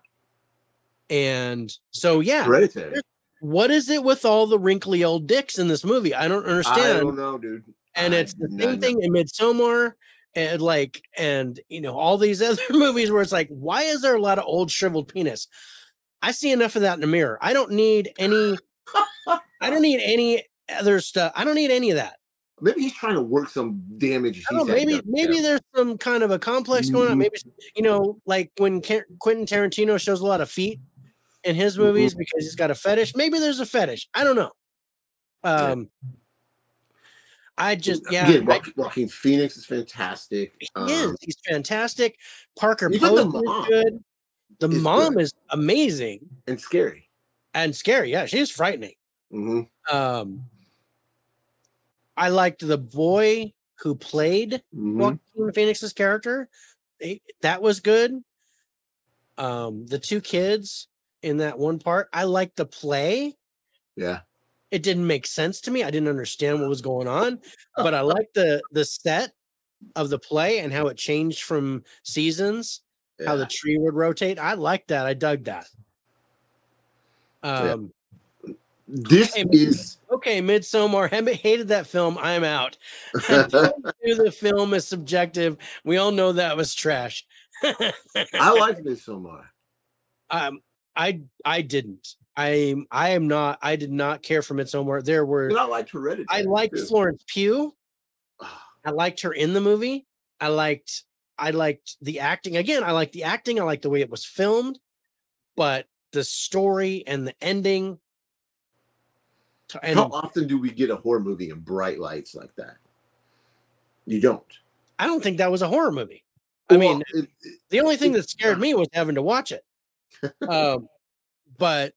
[SPEAKER 1] And so yeah,
[SPEAKER 2] hereditary.
[SPEAKER 1] what is it with all the wrinkly old dicks in this movie? I don't
[SPEAKER 2] I
[SPEAKER 1] understand.
[SPEAKER 2] don't know, dude.
[SPEAKER 1] and
[SPEAKER 2] I
[SPEAKER 1] it's the same
[SPEAKER 2] not know.
[SPEAKER 1] thing in Midsommar and like and you know all these other movies where it's like, why is there a lot of old shriveled penis? I see enough of that in the mirror. I don't need any I don't need any other stuff. I don't need any of that.
[SPEAKER 2] Maybe he's trying to work some damage.
[SPEAKER 1] I don't know, maybe maybe there's some kind of a complex going on.
[SPEAKER 2] Mhm.
[SPEAKER 1] Maybe you know, like when Quentin Tarantino shows a lot of feet in his
[SPEAKER 2] Mm-hmm.
[SPEAKER 1] movies because he's got a fetish. Maybe there's a fetish. I don't know. Um, I just yeah,
[SPEAKER 2] Again,
[SPEAKER 1] I-
[SPEAKER 2] Joaquin, Joaquin Phoenix is fantastic.
[SPEAKER 1] he
[SPEAKER 2] Um,
[SPEAKER 1] is. He's fantastic. Parker
[SPEAKER 2] the
[SPEAKER 1] is
[SPEAKER 2] mom
[SPEAKER 1] good. The
[SPEAKER 2] is
[SPEAKER 1] mom
[SPEAKER 2] good.
[SPEAKER 1] is amazing
[SPEAKER 2] and scary.
[SPEAKER 1] and scary. Yeah, she's frightening.
[SPEAKER 2] hmm
[SPEAKER 1] Um, I liked the boy who played
[SPEAKER 2] hmm
[SPEAKER 1] Joaquin Phoenix's character. He- that was good. Um, the two kids in that one part, I liked the play.
[SPEAKER 2] Yeah.
[SPEAKER 1] It didn't make sense to me. I didn't understand what was going on, but I liked the the set of the play and how it changed from seasons, how the tree would rotate. I liked that. I dug that.
[SPEAKER 2] Yeah.
[SPEAKER 1] Um,
[SPEAKER 2] This
[SPEAKER 1] Hey,
[SPEAKER 2] is
[SPEAKER 1] okay, Midsommar. Hated that film. I'm out. the film is subjective. We all know that was trash.
[SPEAKER 2] I like Midsommar.
[SPEAKER 1] um, I I didn't. I I am not. I did not care for Midsommar. There were.
[SPEAKER 2] And I liked Hereditary.
[SPEAKER 1] I liked
[SPEAKER 2] too.
[SPEAKER 1] Florence Pugh.
[SPEAKER 2] Ah,
[SPEAKER 1] I liked her in the movie. I liked. I liked the acting. Again, I liked the acting. I liked the way it was filmed, but the story and the ending. And
[SPEAKER 2] How often do we get a horror movie in bright lights like that? You don't.
[SPEAKER 1] I don't think that was a horror movie. I
[SPEAKER 2] Well,
[SPEAKER 1] mean,
[SPEAKER 2] it- it-
[SPEAKER 1] The only thing that scared me was having to watch it. um, but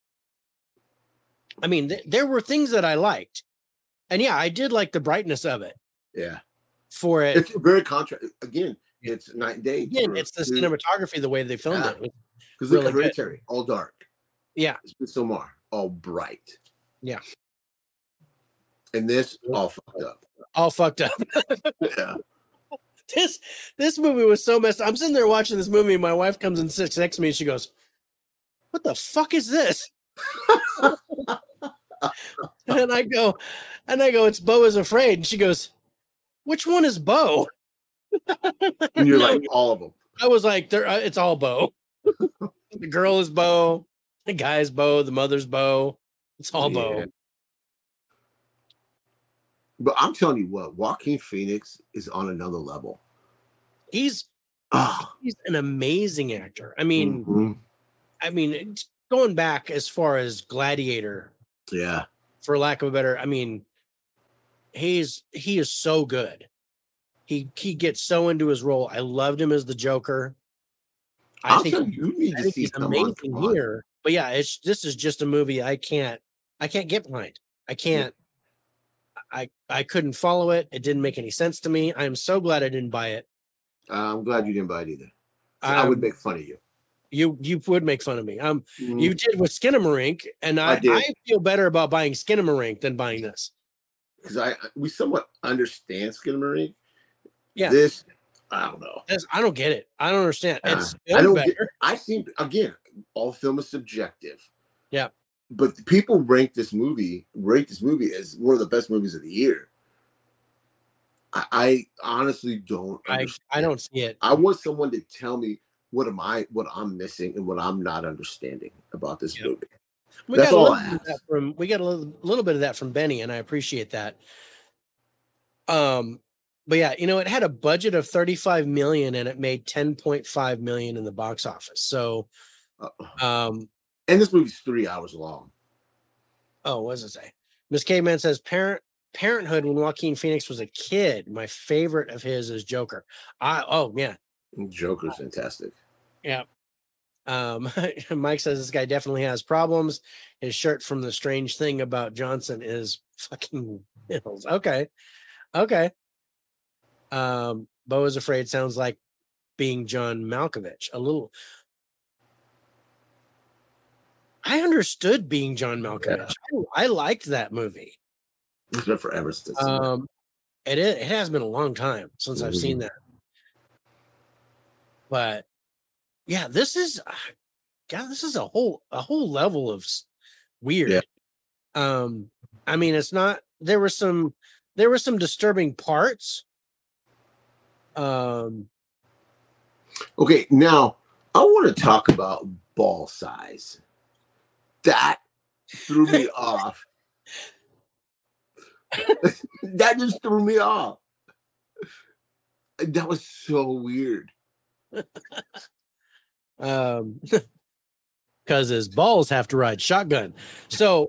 [SPEAKER 1] I mean, th- there were things that I liked, and yeah, I did like the brightness of it.
[SPEAKER 2] yeah,
[SPEAKER 1] For it,
[SPEAKER 2] it's very contrast. Again, it's night and day.
[SPEAKER 1] again, it's the cinematography, the way they filmed
[SPEAKER 2] Yeah.
[SPEAKER 1] it.
[SPEAKER 2] because
[SPEAKER 1] really
[SPEAKER 2] look,
[SPEAKER 1] good.
[SPEAKER 2] All dark.
[SPEAKER 1] Yeah.
[SPEAKER 2] It's Midsommar, all bright.
[SPEAKER 1] Yeah.
[SPEAKER 2] And this all fucked up.
[SPEAKER 1] All fucked up.
[SPEAKER 2] Yeah.
[SPEAKER 1] this this movie was so messed. Up. I'm sitting there watching this movie, and my wife comes and sits next to me, and she goes, "What the fuck is this?" and I go, and I go, "It's Beau is afraid," and she goes, "Which one is Beau?"
[SPEAKER 2] And you're like all of them.
[SPEAKER 1] I was like, there, uh, it's all Beau. the girl is Beau, the guy's Beau, the mother's Beau. It's all
[SPEAKER 2] Yeah.
[SPEAKER 1] Beau.
[SPEAKER 2] But I'm telling you what, Joaquin Phoenix is on another level.
[SPEAKER 1] He's
[SPEAKER 2] Ah,
[SPEAKER 1] he's an amazing actor. I mean,
[SPEAKER 2] mhm.
[SPEAKER 1] I mean, going back as far as Gladiator,
[SPEAKER 2] yeah.
[SPEAKER 1] for lack of a better, I mean, he's he is so good. He he gets so into his role. I loved him as the Joker. I
[SPEAKER 2] I'll
[SPEAKER 1] think,
[SPEAKER 2] you, need
[SPEAKER 1] I
[SPEAKER 2] to
[SPEAKER 1] think
[SPEAKER 2] see
[SPEAKER 1] he's amazing here. But yeah, it's this is just a movie I can't I can't get behind. I can't. I I couldn't follow it. It didn't make any sense to me. I am so glad I didn't buy it.
[SPEAKER 2] Uh, I'm glad you didn't buy it either. I would
[SPEAKER 1] Um,
[SPEAKER 2] make fun of you.
[SPEAKER 1] You you would make fun of me. Um,
[SPEAKER 2] Mhm.
[SPEAKER 1] you did with Skinamarink, and I,
[SPEAKER 2] I.
[SPEAKER 1] I, feel better about buying Skinamarink than buying this.
[SPEAKER 2] because I we somewhat understand Skinamarink.
[SPEAKER 1] Yeah.
[SPEAKER 2] This I don't know.
[SPEAKER 1] This, I don't get it. I don't understand.
[SPEAKER 2] Uh,
[SPEAKER 1] It's
[SPEAKER 2] I don't
[SPEAKER 1] better.
[SPEAKER 2] get. I seem again, all film is subjective.
[SPEAKER 1] Yeah.
[SPEAKER 2] But people rank this movie, rate this movie as one of the best movies of the year. I, I honestly don't.
[SPEAKER 1] I
[SPEAKER 2] understand.
[SPEAKER 1] I don't see it.
[SPEAKER 2] I want someone to tell me what am I, what I'm missing, and what I'm not understanding about this
[SPEAKER 1] Yeah.
[SPEAKER 2] movie.
[SPEAKER 1] We
[SPEAKER 2] That's
[SPEAKER 1] got a
[SPEAKER 2] all
[SPEAKER 1] little
[SPEAKER 2] I
[SPEAKER 1] bit of
[SPEAKER 2] ask.
[SPEAKER 1] that from we got a little, little bit of that from Benny, and I appreciate that. Um, but yeah, you know, it had a budget of 35 million and it made 10.5 million in the box office. So um
[SPEAKER 2] and this movie's three hours long.
[SPEAKER 1] oh, what does it say? Miss Caveman says parent parenthood when Joaquin Phoenix was a kid. My favorite of his is Joker. I oh yeah.
[SPEAKER 2] Joker's fantastic.
[SPEAKER 1] Yeah. Um, Mike says this guy definitely has problems. His shirt from the strange thing about Johnson is fucking Mills. Okay. Okay. Um, Beau is afraid sounds like being John Malkovich. A little. I understood being John Malkovich. I, I liked that movie.
[SPEAKER 2] It's been forever since.
[SPEAKER 1] Um, it it It has been a long time since I've seen
[SPEAKER 2] Mhm.
[SPEAKER 1] that. But yeah, this is uh, God, this is a whole a whole level of weird. Um, I mean, it's not there were some there were some disturbing parts. Um,
[SPEAKER 2] okay, now I want to talk about ball size. That threw me off. that just threw me off. That was so weird.
[SPEAKER 1] um because his balls have to ride shotgun so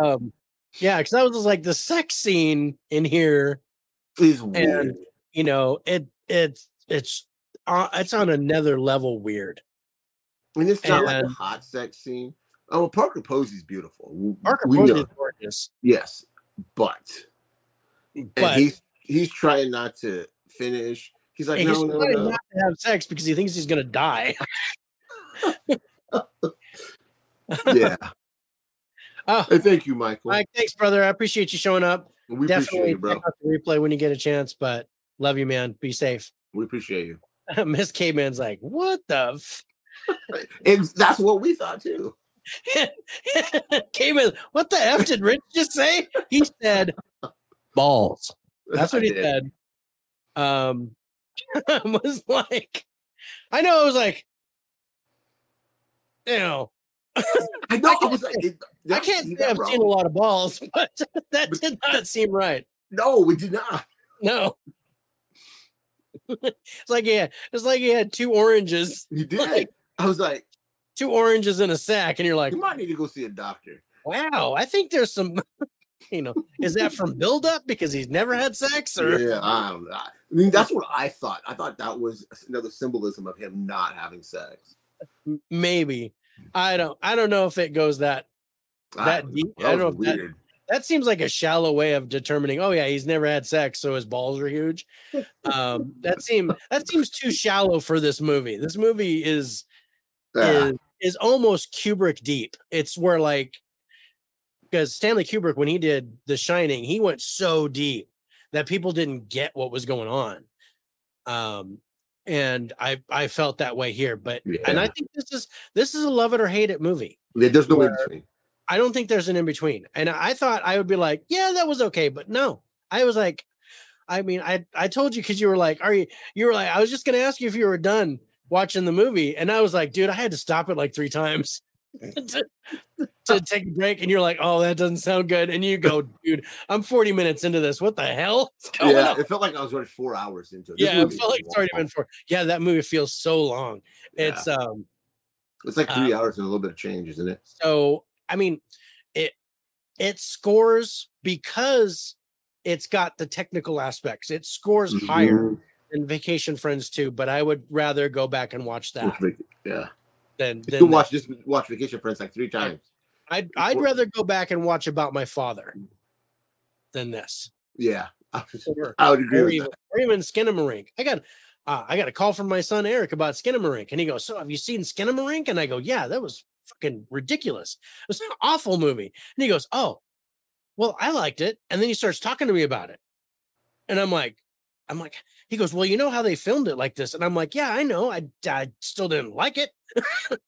[SPEAKER 1] um yeah because that was like the sex scene in here
[SPEAKER 2] It's weird.
[SPEAKER 1] you know it it's it's uh, it's on another level weird
[SPEAKER 2] And it's not like a hot sex scene. Oh, well, Parker Posey's beautiful.
[SPEAKER 1] Parker
[SPEAKER 2] we
[SPEAKER 1] Posey is gorgeous
[SPEAKER 2] Yes, but and he's he's trying not to finish. He's like,
[SPEAKER 1] he's
[SPEAKER 2] no, no,
[SPEAKER 1] trying
[SPEAKER 2] no.
[SPEAKER 1] not to have sex because he thinks he's gonna die
[SPEAKER 2] Yeah.
[SPEAKER 1] oh
[SPEAKER 2] Hey, thank you, Michael.
[SPEAKER 1] Mike, thanks brother i appreciate you showing up
[SPEAKER 2] we
[SPEAKER 1] definitely
[SPEAKER 2] appreciate you, bro.
[SPEAKER 1] check out the replay when you get a chance but love you man be safe
[SPEAKER 2] We appreciate you.
[SPEAKER 1] miss k-man's like what the f-?
[SPEAKER 2] And that's what we thought too.
[SPEAKER 1] Came in. What the f did Rich just say? He said balls. That's what
[SPEAKER 2] I
[SPEAKER 1] he
[SPEAKER 2] did.
[SPEAKER 1] said. Um, I was like, I know. I was like, you know,
[SPEAKER 2] I know. I was like, it,
[SPEAKER 1] I can't say I've seen a lot of balls, but that
[SPEAKER 2] But-
[SPEAKER 1] did not seem right.
[SPEAKER 2] No, we did not.
[SPEAKER 1] No. it's like yeah, it's like he had two oranges,
[SPEAKER 2] You did.
[SPEAKER 1] Like-
[SPEAKER 2] I was like,
[SPEAKER 1] two oranges in a sack, and you're like,
[SPEAKER 2] you might need to go see a doctor.
[SPEAKER 1] wow, I think there's some, you know, is that from buildup because he's never had sex or
[SPEAKER 2] Yeah, I don't know. I mean, that's what I thought. I thought that was another symbolism of him not having sex.
[SPEAKER 1] Maybe i don't i don't know if it goes that That
[SPEAKER 2] I-
[SPEAKER 1] deep- I
[SPEAKER 2] that
[SPEAKER 1] don't know if that- that seems like a shallow way of determining oh yeah he's never had sex so his balls are huge um that seem that seems too shallow for this movie this movie is
[SPEAKER 2] Yeah.
[SPEAKER 1] is is almost kubrick deep it's where like because stanley kubrick when he did the shining he went so deep that people didn't get what was going on um and i i felt that way here but and i think this is this is a love it or hate it movie
[SPEAKER 2] Yeah, There's no in between.
[SPEAKER 1] I don't think there's an in between. And I thought I would be like, yeah, that was okay, but no. I was like, I mean, I I told you because you were like, are you you were like, I was just gonna ask you if you were done watching the movie, and I was like, dude, I had to stop it like three times to, to take a break, and you're like, oh, that doesn't sound good, and you go, dude, I'm 40 minutes into this. What the hell? is going
[SPEAKER 2] Yeah,
[SPEAKER 1] on?
[SPEAKER 2] it felt like I was already four hours into it. This
[SPEAKER 1] Yeah, it felt like it's already been for. Yeah, that movie feels so long.
[SPEAKER 2] Yeah.
[SPEAKER 1] It's um.
[SPEAKER 2] It's like three
[SPEAKER 1] um,
[SPEAKER 2] hours and a little bit of change, isn't it?
[SPEAKER 1] So I mean, it it scores because it's got the technical aspects. It scores higher Than Vacation Friends too, but I would rather go back and watch that
[SPEAKER 2] Yeah.
[SPEAKER 1] than than
[SPEAKER 2] watch just watch Vacation Friends like three times.
[SPEAKER 1] I'd I'd rather go back and watch About My Father than this.
[SPEAKER 2] Yeah. I would-
[SPEAKER 1] Or,
[SPEAKER 2] I would agree
[SPEAKER 1] or
[SPEAKER 2] with
[SPEAKER 1] even,
[SPEAKER 2] that.
[SPEAKER 1] or even Skinamarink. I got uh, I got a call from my son Eric about Skinamarink, and he goes, "So have you seen Skinamarink?" And I go, "Yeah, that was fucking ridiculous. It was an awful movie." And he goes, "Oh, well, I liked it." And then he starts talking to me about it, and I'm like, "I'm like," he goes, "Well, you know how they filmed it like this?" And I'm like, "Yeah, I know. I I still didn't like it."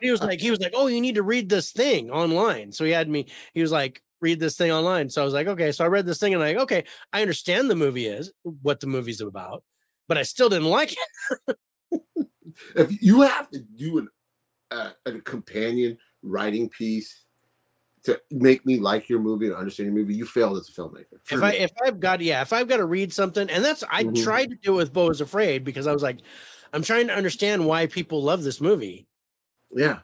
[SPEAKER 1] he was like, he was like, "Oh, you need to read this thing online." So he had me. He was like, "Read this thing online." So I was like, "Okay." So I read this thing and i like, okay, I understand the movie is what the movie's about, but I still didn't like it.
[SPEAKER 2] If you have to do an uh, a companion writing piece to make me like your movie or understand your movie, you failed as a filmmaker.
[SPEAKER 1] If I
[SPEAKER 2] me.
[SPEAKER 1] if I've got yeah, if I've got to read something, and that's I
[SPEAKER 2] Mhm.
[SPEAKER 1] tried to do it with Beau is Afraid because I was like, I'm trying to understand why people love this movie.
[SPEAKER 2] yeah,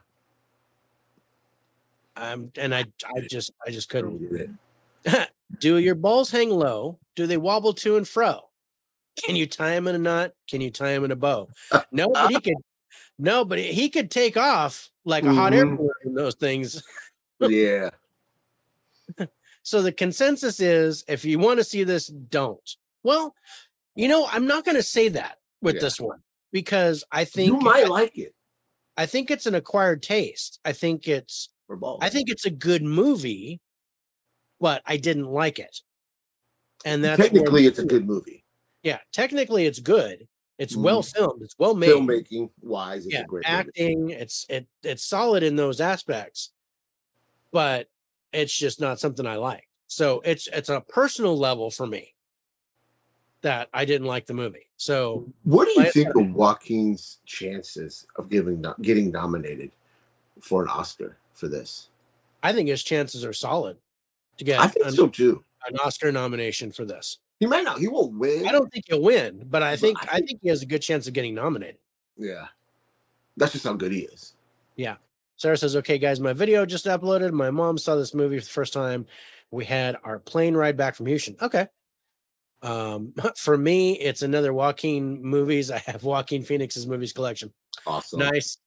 [SPEAKER 1] Um, and I I just I just couldn't. Do your balls hang low? Do they wobble to and fro? Can you tie them in a knot? Can you tie them in a bow? No, but he could. No, but he could take off like a hot air
[SPEAKER 2] Mhm.
[SPEAKER 1] balloon those things.
[SPEAKER 2] Yeah,
[SPEAKER 1] So the consensus is, if you want to see this, don't. Well, you know, I'm not going to say that with
[SPEAKER 2] Yeah.
[SPEAKER 1] this one because I think
[SPEAKER 2] you might like it
[SPEAKER 1] I think it's an acquired taste. I think it's. I think it's a good movie, but I didn't like it. And that's
[SPEAKER 2] technically it's a good movie.
[SPEAKER 1] yeah, technically it's good. It's
[SPEAKER 2] Mhm.
[SPEAKER 1] well filmed. It's well made.
[SPEAKER 2] Filmmaking wise, it's
[SPEAKER 1] yeah,
[SPEAKER 2] a great movie.
[SPEAKER 1] acting. It's it it's solid in those aspects, but it's just not something I like. So it's it's a personal level for me that I didn't like the movie. So
[SPEAKER 2] What do you
[SPEAKER 1] Like
[SPEAKER 2] think of Joaquin's chances of giving getting nominated for an Oscar for this?
[SPEAKER 1] I think his chances are solid to get
[SPEAKER 2] I think
[SPEAKER 1] an,
[SPEAKER 2] so too.
[SPEAKER 1] an Oscar nomination for this.
[SPEAKER 2] He might not. He won't win.
[SPEAKER 1] I don't think he'll win, but I
[SPEAKER 2] But
[SPEAKER 1] think
[SPEAKER 2] I
[SPEAKER 1] I think he has a good chance of getting nominated.
[SPEAKER 2] Yeah, that's just how good he is.
[SPEAKER 1] Sarah says, "Okay, guys, my video just uploaded. My mom saw this movie for the first time. We had our plane ride back from Houston. Okay. Um, for me, it's another Joaquin movies. I have Joaquin Phoenix's movies collection.
[SPEAKER 2] Awesome.
[SPEAKER 1] Nice.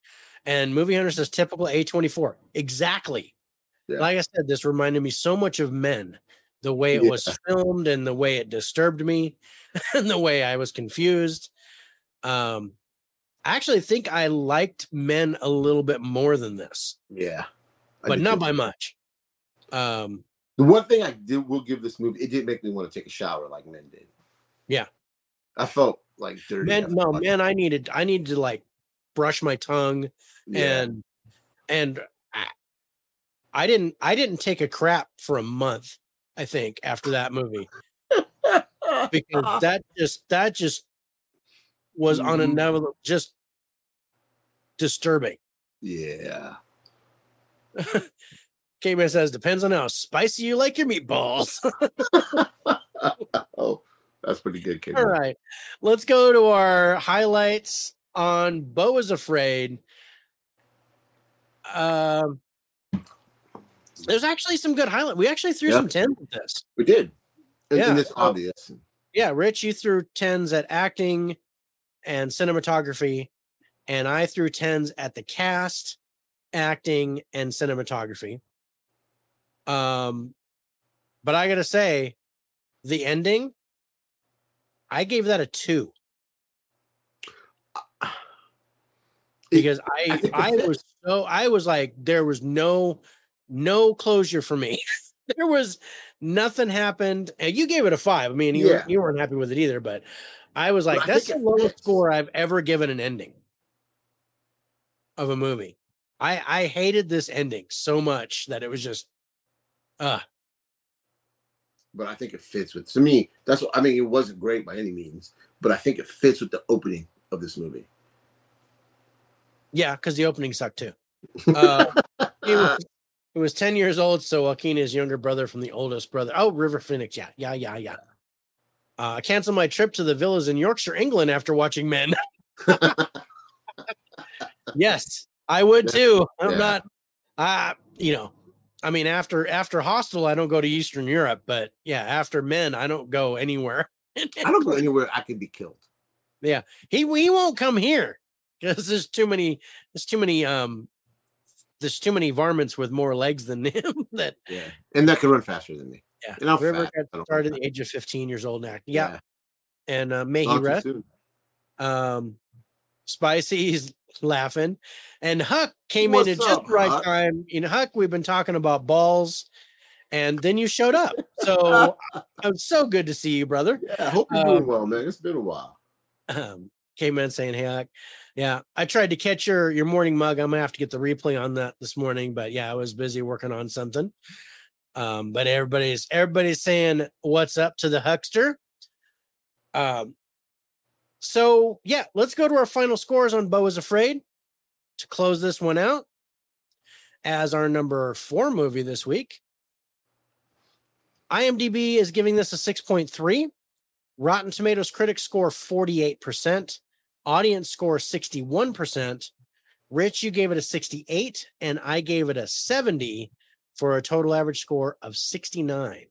[SPEAKER 1] And Movie Hunter says typical A24. Exactly.
[SPEAKER 2] Yeah.
[SPEAKER 1] Like I said, this reminded me so much of Men, the way it was filmed and the way it disturbed me and the way I was confused. Um, I actually think I liked Men a little bit more than this,
[SPEAKER 2] Yeah, I
[SPEAKER 1] but not
[SPEAKER 2] too.
[SPEAKER 1] by much. Um,
[SPEAKER 2] The one thing I did will give this movie, it did make me want to take a shower like men did.
[SPEAKER 1] Yeah.
[SPEAKER 2] I felt like dirty.
[SPEAKER 1] man, no,
[SPEAKER 2] watching
[SPEAKER 1] man, I needed, I needed to like brush my tongue.
[SPEAKER 2] Yeah.
[SPEAKER 1] and and I, I didn't I didn't take a crap for a month I think after that movie because that just that just was on
[SPEAKER 2] Mhm.
[SPEAKER 1] another just disturbing.
[SPEAKER 2] yeah.
[SPEAKER 1] K-Man says depends on how spicy you like your meatballs.
[SPEAKER 2] oh, that's pretty good, kid.
[SPEAKER 1] All right, let's go to our highlights on Beau is Afraid. Um, there's actually some good highlight. We actually threw
[SPEAKER 2] Yeah.
[SPEAKER 1] some tens at this.
[SPEAKER 2] We did. And,
[SPEAKER 1] Yeah.
[SPEAKER 2] and it's obvious.
[SPEAKER 1] Yeah, Rich, you threw tens at acting and cinematography, and I threw tens at the cast, acting, and cinematography. Um, but I gotta say, the ending, I gave that a two because
[SPEAKER 2] I
[SPEAKER 1] I
[SPEAKER 2] think the
[SPEAKER 1] I
[SPEAKER 2] fit-
[SPEAKER 1] was so I was like there was no no closure for me. there was nothing happened, and you gave it a five. I mean, you
[SPEAKER 2] Yeah.
[SPEAKER 1] you weren't happy with it either, but I was like, that's the lowest score I've ever given an ending of a movie. I I hated this ending so much that it was just, uh
[SPEAKER 2] but I think it fits with to me. That's what I mean. It wasn't great by any means, but I think it fits with the opening of this movie.
[SPEAKER 1] yeah, because the opening sucked too. Uh, he was, he was 10 years old, so Joaquin is younger brother from the oldest brother. Oh, River Phoenix. Yeah, yeah, yeah, yeah. Uh, I canceled my trip to the villas in Yorkshire, England after watching Men. yes, I would too. I'm
[SPEAKER 2] Yeah.
[SPEAKER 1] not, uh, you know, I mean, after after Hostel, I don't go to Eastern Europe, but yeah, after Men, I don't go anywhere.
[SPEAKER 2] I don't go anywhere I can be killed.
[SPEAKER 1] Yeah, he he won't come here because there's too many there's too many um there's too many varmints with more legs than him that
[SPEAKER 2] Yeah, and that can run faster than me.
[SPEAKER 1] Yeah.
[SPEAKER 2] And I'm
[SPEAKER 1] River
[SPEAKER 2] fat.
[SPEAKER 1] Got started at the age of 15 years old now. Yeah. And uh may he rest. Um Spicy's laughing. And Huck came in
[SPEAKER 2] What's
[SPEAKER 1] at just the right
[SPEAKER 2] Huck?
[SPEAKER 1] time. You know, Huck, we've been talking about balls, and then you showed up. So I'm so good to see you, brother.
[SPEAKER 2] Yeah, I hope you're
[SPEAKER 1] Um,
[SPEAKER 2] doing well, man. It's been a while.
[SPEAKER 1] um, came in saying, "Hey, Huck, yeah, I tried to catch your your morning mug. I'm gonna have to get the replay on that this morning, but yeah, I was busy working on something. Um, but everybody's everybody's saying what's up to the huckster. Um, so yeah, let's go to our final scores on Beau is Afraid to close this one out as our number four movie this week. IMDb is giving this a 6.3. Rotten Tomatoes critics score 48%, audience score 61%. Rich, you gave it a 68, and I gave it a 70 for a total average score of 69.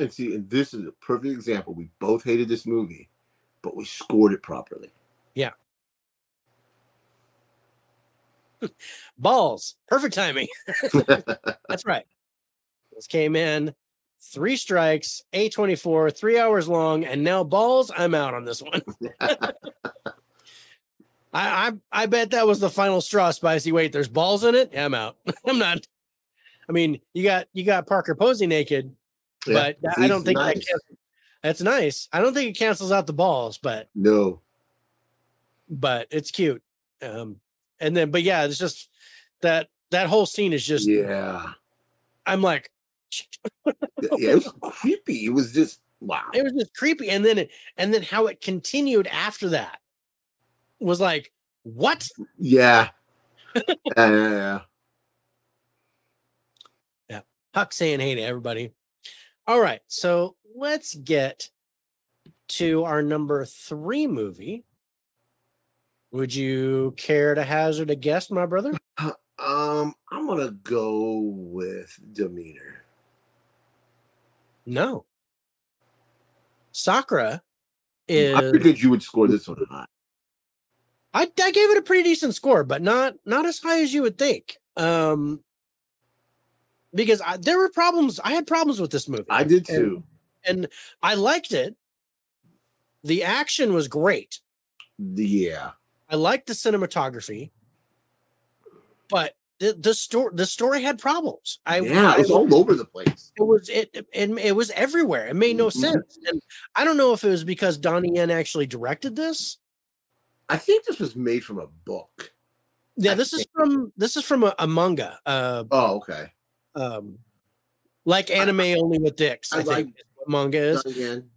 [SPEAKER 2] And see, and this is a perfect example. We both hated this movie, but we scored it properly. Yeah.
[SPEAKER 1] Balls, perfect timing. That's right. This came in three strikes, A24, three hours long, and now balls. I'm out on this one. I, I I bet that was the final straw, Spicy. Wait, there's balls in it. I'm out. I'm not. I mean, you got you got Parker Posey naked,
[SPEAKER 2] Yeah,
[SPEAKER 1] but that- I don't think that
[SPEAKER 2] nice.
[SPEAKER 1] can- that's nice. I don't think it cancels out the balls, but
[SPEAKER 2] No.
[SPEAKER 1] but it's cute. Um, and then but yeah, it's just that that whole scene is just.
[SPEAKER 2] Yeah.
[SPEAKER 1] I'm like,
[SPEAKER 2] Yeah, it was creepy. It was just wow.
[SPEAKER 1] it was just creepy, and then it, and then how it continued after that was like, what?
[SPEAKER 2] Yeah. yeah, yeah, yeah.
[SPEAKER 1] Huck saying hey to everybody. All right, so let's get to our number three movie. Would you care to hazard a guess, my brother?
[SPEAKER 2] Um, I'm gonna go with Demeter.
[SPEAKER 1] No. Sakra
[SPEAKER 2] I figured you would score this one high.
[SPEAKER 1] I, I gave it a pretty decent score, but not not as high as you would think. Um because I, there were problems. I had problems with this movie.
[SPEAKER 2] I did too.
[SPEAKER 1] and I liked it. The action was great.
[SPEAKER 2] Yeah.
[SPEAKER 1] I liked the cinematography, but the the story the story had problems. I
[SPEAKER 2] yeah, it was
[SPEAKER 1] I-
[SPEAKER 2] all over the place.
[SPEAKER 1] it was it, it it was everywhere. It made no
[SPEAKER 2] Mhm.
[SPEAKER 1] sense, and I don't know if it was because Donnie Yen actually directed this.
[SPEAKER 2] I think this was made from a book.
[SPEAKER 1] Yeah,
[SPEAKER 2] I
[SPEAKER 1] this is from this is from a, a manga, uh,
[SPEAKER 2] Oh, okay.
[SPEAKER 1] Um, like anime only with dicks. I,
[SPEAKER 2] I
[SPEAKER 1] think
[SPEAKER 2] like-
[SPEAKER 1] manga is.
[SPEAKER 2] Again,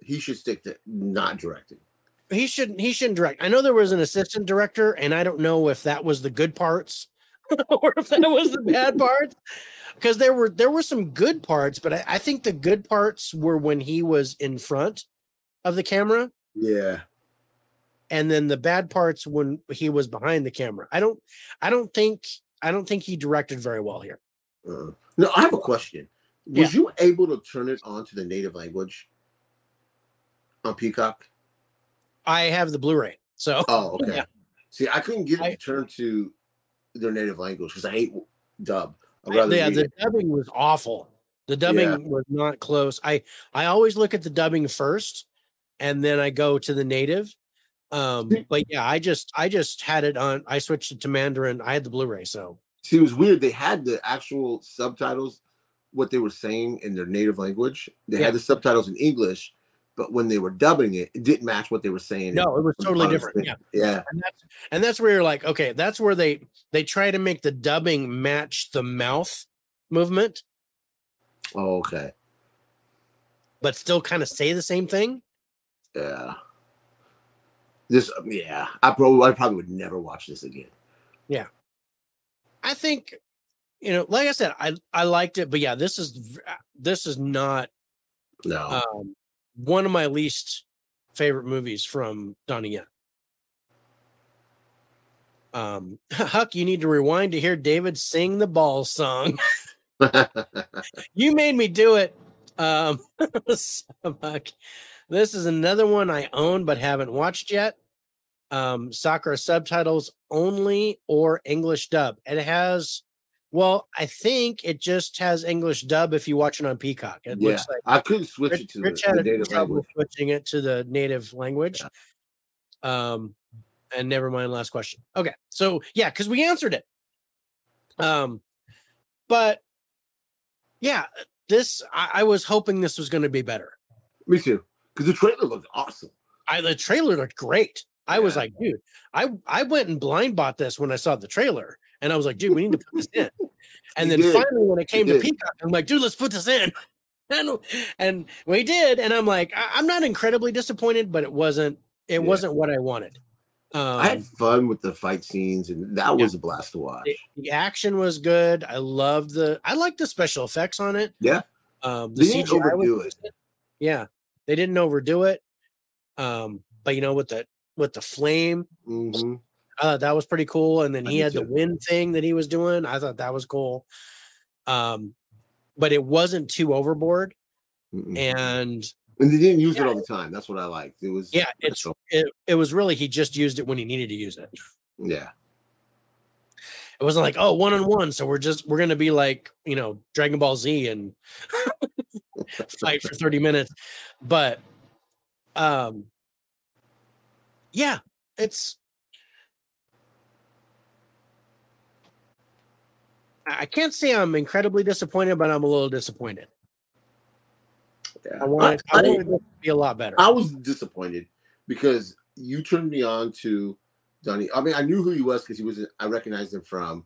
[SPEAKER 2] he should stick to not directing.
[SPEAKER 1] he shouldn't he shouldn't direct. I know there was an assistant director, and I don't know if that was the good parts or if that was the bad parts. Because there were there were some good parts, but I, I think the good parts were when he was in front of the camera,
[SPEAKER 2] Yeah.
[SPEAKER 1] and then the bad parts when he was behind the camera. I don't I don't think I don't think he directed very well here.
[SPEAKER 2] Uh, no, I have a question. Was you able to turn it on to the native language on Peacock?
[SPEAKER 1] I have the Blu-ray, so
[SPEAKER 2] Oh, okay.
[SPEAKER 1] Yeah.
[SPEAKER 2] See, I couldn't get it
[SPEAKER 1] I-
[SPEAKER 2] to turn to their native language because I hate dub.
[SPEAKER 1] Yeah, the
[SPEAKER 2] it.
[SPEAKER 1] dubbing was awful. The dubbing
[SPEAKER 2] Yeah.
[SPEAKER 1] was not close. I I always look at the dubbing first, and then I go to the native. Um, but yeah, I just I just had it on. I switched it to Mandarin. I had the Blu-ray, so
[SPEAKER 2] See, it was weird. They had the actual subtitles, what they were saying in their native language. They
[SPEAKER 1] Yeah.
[SPEAKER 2] had the subtitles in English, but when they were dubbing it, it didn't match what they were saying.
[SPEAKER 1] no, it was totally different. Yeah,
[SPEAKER 2] Yeah.
[SPEAKER 1] and that's and that's where you're like, okay, that's where they they try to make the dubbing match the mouth movement,
[SPEAKER 2] Oh, okay.
[SPEAKER 1] but still kind of say the same thing.
[SPEAKER 2] Yeah. This, um, yeah, I probably, I probably would never watch this again.
[SPEAKER 1] I think, you know, like I said, I I liked it, but yeah, this is this is not
[SPEAKER 2] No.
[SPEAKER 1] um, one of my least favorite movies from Donnie Yen. Um, Huck, you need to rewind to hear David sing the ball song. you made me do it. Um, so, Huck, this is another one I own but haven't watched yet. Um, Sakra subtitles only or English dub. It has, well, I think it just has English dub if you watch it on Peacock. It
[SPEAKER 2] yeah,
[SPEAKER 1] looks like
[SPEAKER 2] I couldn't switch
[SPEAKER 1] Rich,
[SPEAKER 2] it to
[SPEAKER 1] Rich
[SPEAKER 2] the,
[SPEAKER 1] had
[SPEAKER 2] the native language.
[SPEAKER 1] switching it to the native language. Um, and never mind. Last question. Okay, so yeah, because we answered it. Um, but yeah, this I, I was hoping this was going to be better.
[SPEAKER 2] Me too, because the trailer looked awesome.
[SPEAKER 1] I the trailer looked great. I was like, dude, I I went and blind bought this when I saw the trailer, and I was like, dude, we need to put this in. And then
[SPEAKER 2] did.
[SPEAKER 1] finally, when it came to
[SPEAKER 2] did.
[SPEAKER 1] Peacock, I'm like, dude, let's put this in. And, and we did, and I'm like, I, am not incredibly disappointed, but it wasn't it
[SPEAKER 2] Yeah.
[SPEAKER 1] wasn't what I wanted. Um,
[SPEAKER 2] I had fun with the fight scenes, and that was a blast to watch.
[SPEAKER 1] the, the action was good. I loved the I liked the special effects on it.
[SPEAKER 2] Yeah.
[SPEAKER 1] Um, the
[SPEAKER 2] They didn't
[SPEAKER 1] CGI
[SPEAKER 2] overdo it.
[SPEAKER 1] decent. Yeah, they didn't overdo it. Um, but you know, with the with the flame,
[SPEAKER 2] hmm
[SPEAKER 1] I thought that was pretty cool. And then
[SPEAKER 2] I
[SPEAKER 1] he had the
[SPEAKER 2] too.
[SPEAKER 1] wind thing that he was doing. I thought that was cool. Um, but it wasn't too overboard.
[SPEAKER 2] and,
[SPEAKER 1] And
[SPEAKER 2] and they didn't use
[SPEAKER 1] Yeah.
[SPEAKER 2] it all the time. That's what I liked. It was
[SPEAKER 1] yeah, it's it, it was really he just used it when he needed to use it.
[SPEAKER 2] yeah.
[SPEAKER 1] It wasn't like, oh, one on one. So we're just we're gonna be like, you know, Dragon Ball Z and fight for 30 minutes. But um yeah, it's I can't say I'm incredibly disappointed, but I'm a little disappointed.
[SPEAKER 2] Yeah.
[SPEAKER 1] I wanted, I,
[SPEAKER 2] I- I-
[SPEAKER 1] wanted to be a lot better.
[SPEAKER 2] I was disappointed because you turned me on to Donnie. I mean, I knew who he was because he was. I recognized him from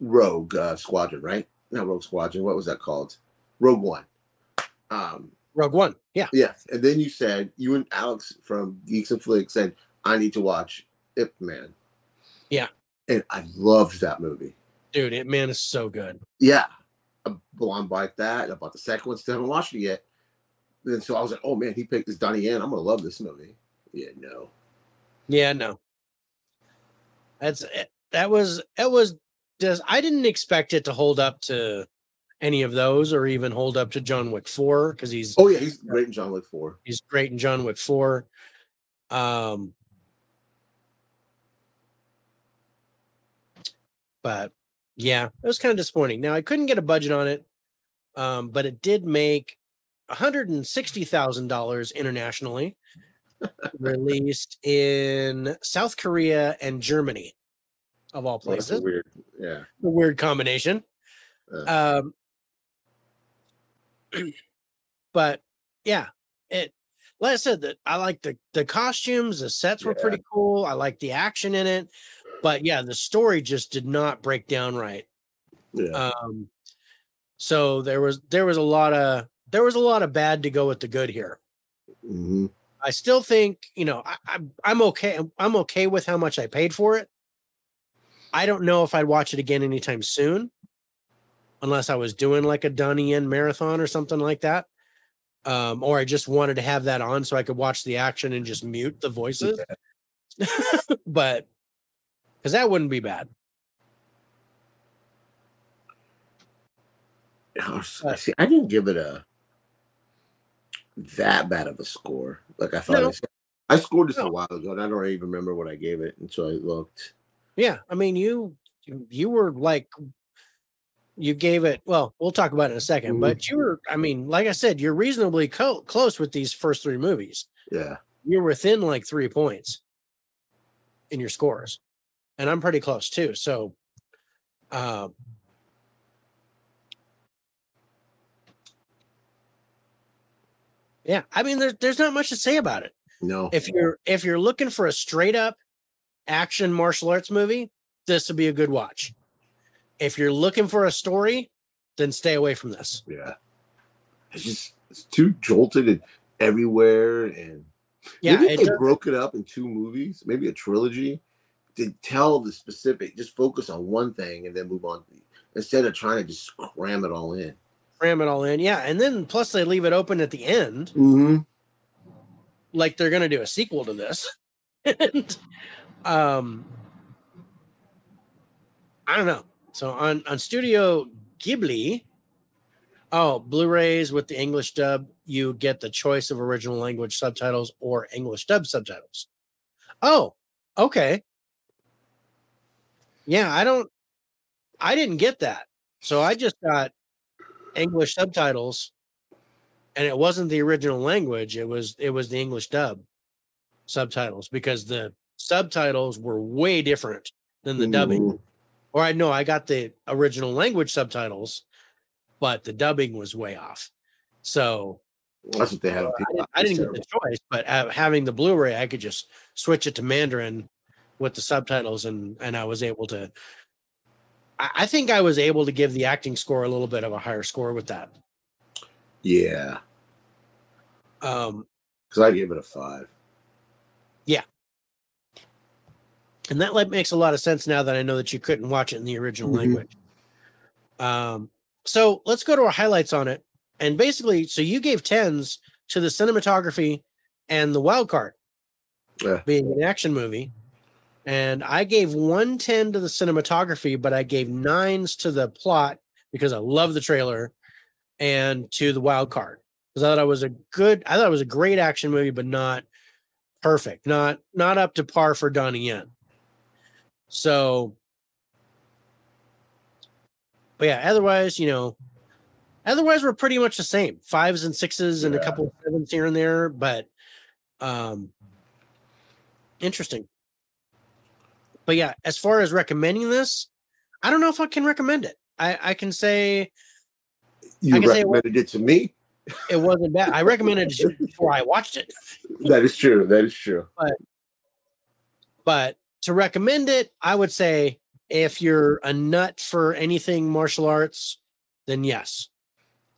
[SPEAKER 2] Rogue uh, Squadron, right? Not Rogue Squadron. What was that called? Rogue One. Um,
[SPEAKER 1] Rogue One. Yeah.
[SPEAKER 2] yes. And then you said you and Alex from Geeks and Flicks said I need to watch Ip Man.
[SPEAKER 1] Yeah.
[SPEAKER 2] And I loved that movie.
[SPEAKER 1] Dude, it man is so good.
[SPEAKER 2] Yeah. I belong by that. I bought the second one, still haven't watched it yet. And so I was like, oh man, he picked this Donnie Yen. I'm gonna love this movie. Yeah, no.
[SPEAKER 1] Yeah, no. That's it. That was it was does I didn't expect it to hold up to any of those or even hold up to John Wick 4 because he's
[SPEAKER 2] Oh yeah, he's great in John Wick 4.
[SPEAKER 1] he's great in John Wick 4. Um but yeah, it was kind of disappointing. Now I couldn't get a budget on it, um, but it did make $160,000 internationally, released in South Korea and Germany, of all
[SPEAKER 2] Well, that's
[SPEAKER 1] places.
[SPEAKER 2] a weird. Yeah.
[SPEAKER 1] A weird combination.
[SPEAKER 2] Uh,
[SPEAKER 1] Um, but yeah, it. Like I said, that I like the the costumes, the sets were
[SPEAKER 2] Yeah.
[SPEAKER 1] pretty cool. I like the action in it, but yeah, the story just did not break down right.
[SPEAKER 2] yeah.
[SPEAKER 1] Um, so there was there was a lot of there was a lot of bad to go with the good here.
[SPEAKER 2] hmm
[SPEAKER 1] I still think you know I, I'm I'm okay I'm okay with how much I paid for it. I don't know if I'd watch it again anytime soon, unless I was doing like a Donnie Yen marathon or something like that, um, or I just wanted to have that on so I could watch the action and just mute the voices. but because that wouldn't be bad.
[SPEAKER 2] I see. I didn't give it a that bad of a score. Like I thought.
[SPEAKER 1] No.
[SPEAKER 2] I, I scored this
[SPEAKER 1] No.
[SPEAKER 2] a while ago, and I don't even remember what I gave it until I looked.
[SPEAKER 1] Yeah, I mean you- you were like you gave it well, we'll talk about it in a 2nd
[SPEAKER 2] Mhm.
[SPEAKER 1] but you were I mean, like I said, you're reasonably co- close with these first three movies.
[SPEAKER 2] Yeah.
[SPEAKER 1] You're within like 3 points in your scores. And I'm pretty close too. So um Yeah, I mean there's there's not much to say about it
[SPEAKER 2] No.
[SPEAKER 1] if you're if you're looking for a straight up action martial arts movie, this would be a good watch. If you're looking for a story, then stay away from this.
[SPEAKER 2] yeah. It's just it's too jolted and everywhere, and
[SPEAKER 1] Yeah,
[SPEAKER 2] maybe they
[SPEAKER 1] does-
[SPEAKER 2] broke it up in two movies, maybe a trilogy, to tell the specific. Just focus on one thing and then move on, instead of trying to just cram it all in.
[SPEAKER 1] cram it all in. Yeah, and then plus they leave it open at the end,
[SPEAKER 2] Mm-hmm.
[SPEAKER 1] like they're gonna do a sequel to this. and um, I don't know. So on on Studio Ghibli, oh, Blu-rays with the English dub, you get the choice of original language subtitles or English dub subtitles. Oh, okay. Yeah, I don't. I didn't get that, so I just got English subtitles, and it wasn't the original language. It was it was the English dub subtitles because the subtitles were way different than the dubbing.
[SPEAKER 2] Mm-hmm.
[SPEAKER 1] Or I know I got the original language subtitles, but the dubbing was way off. So
[SPEAKER 2] That's what they had. on
[SPEAKER 1] I didn't, I didn't get the choice, but uh, having the Blu-ray, I could just switch it to Mandarin with the subtitles, and and I was able to. I, I think I was able to give the acting score a little bit of a higher score with that.
[SPEAKER 2] Yeah,
[SPEAKER 1] Um,
[SPEAKER 2] because I gave it a five.
[SPEAKER 1] And that like makes a lot of sense now that I know that you couldn't watch it in the original
[SPEAKER 2] Mhm.
[SPEAKER 1] language. Um, so let's go to our highlights on it. And basically, so you gave tens to the cinematography and the wild card
[SPEAKER 2] Yeah.
[SPEAKER 1] being an action movie. And I gave 110 to the cinematography, but I gave nines to the plot because I love the trailer and to the wild card. Because I thought it was a good, I thought it was a great action movie, but not perfect, not not up to par for Donnie Yen. So, but yeah, otherwise, you know, Otherwise, we're pretty much the same. Fives and sixes and a couple of sevens here and there, but um interesting. But yeah, as far as recommending this, I don't know if I can recommend it. I, I can say
[SPEAKER 2] You
[SPEAKER 1] I can say
[SPEAKER 2] recommended it to me.
[SPEAKER 1] it wasn't bad. I recommended it before I watched it.
[SPEAKER 2] That is true. That is true.
[SPEAKER 1] But but to recommend it, I would say if you're a nut for anything martial arts, then yes.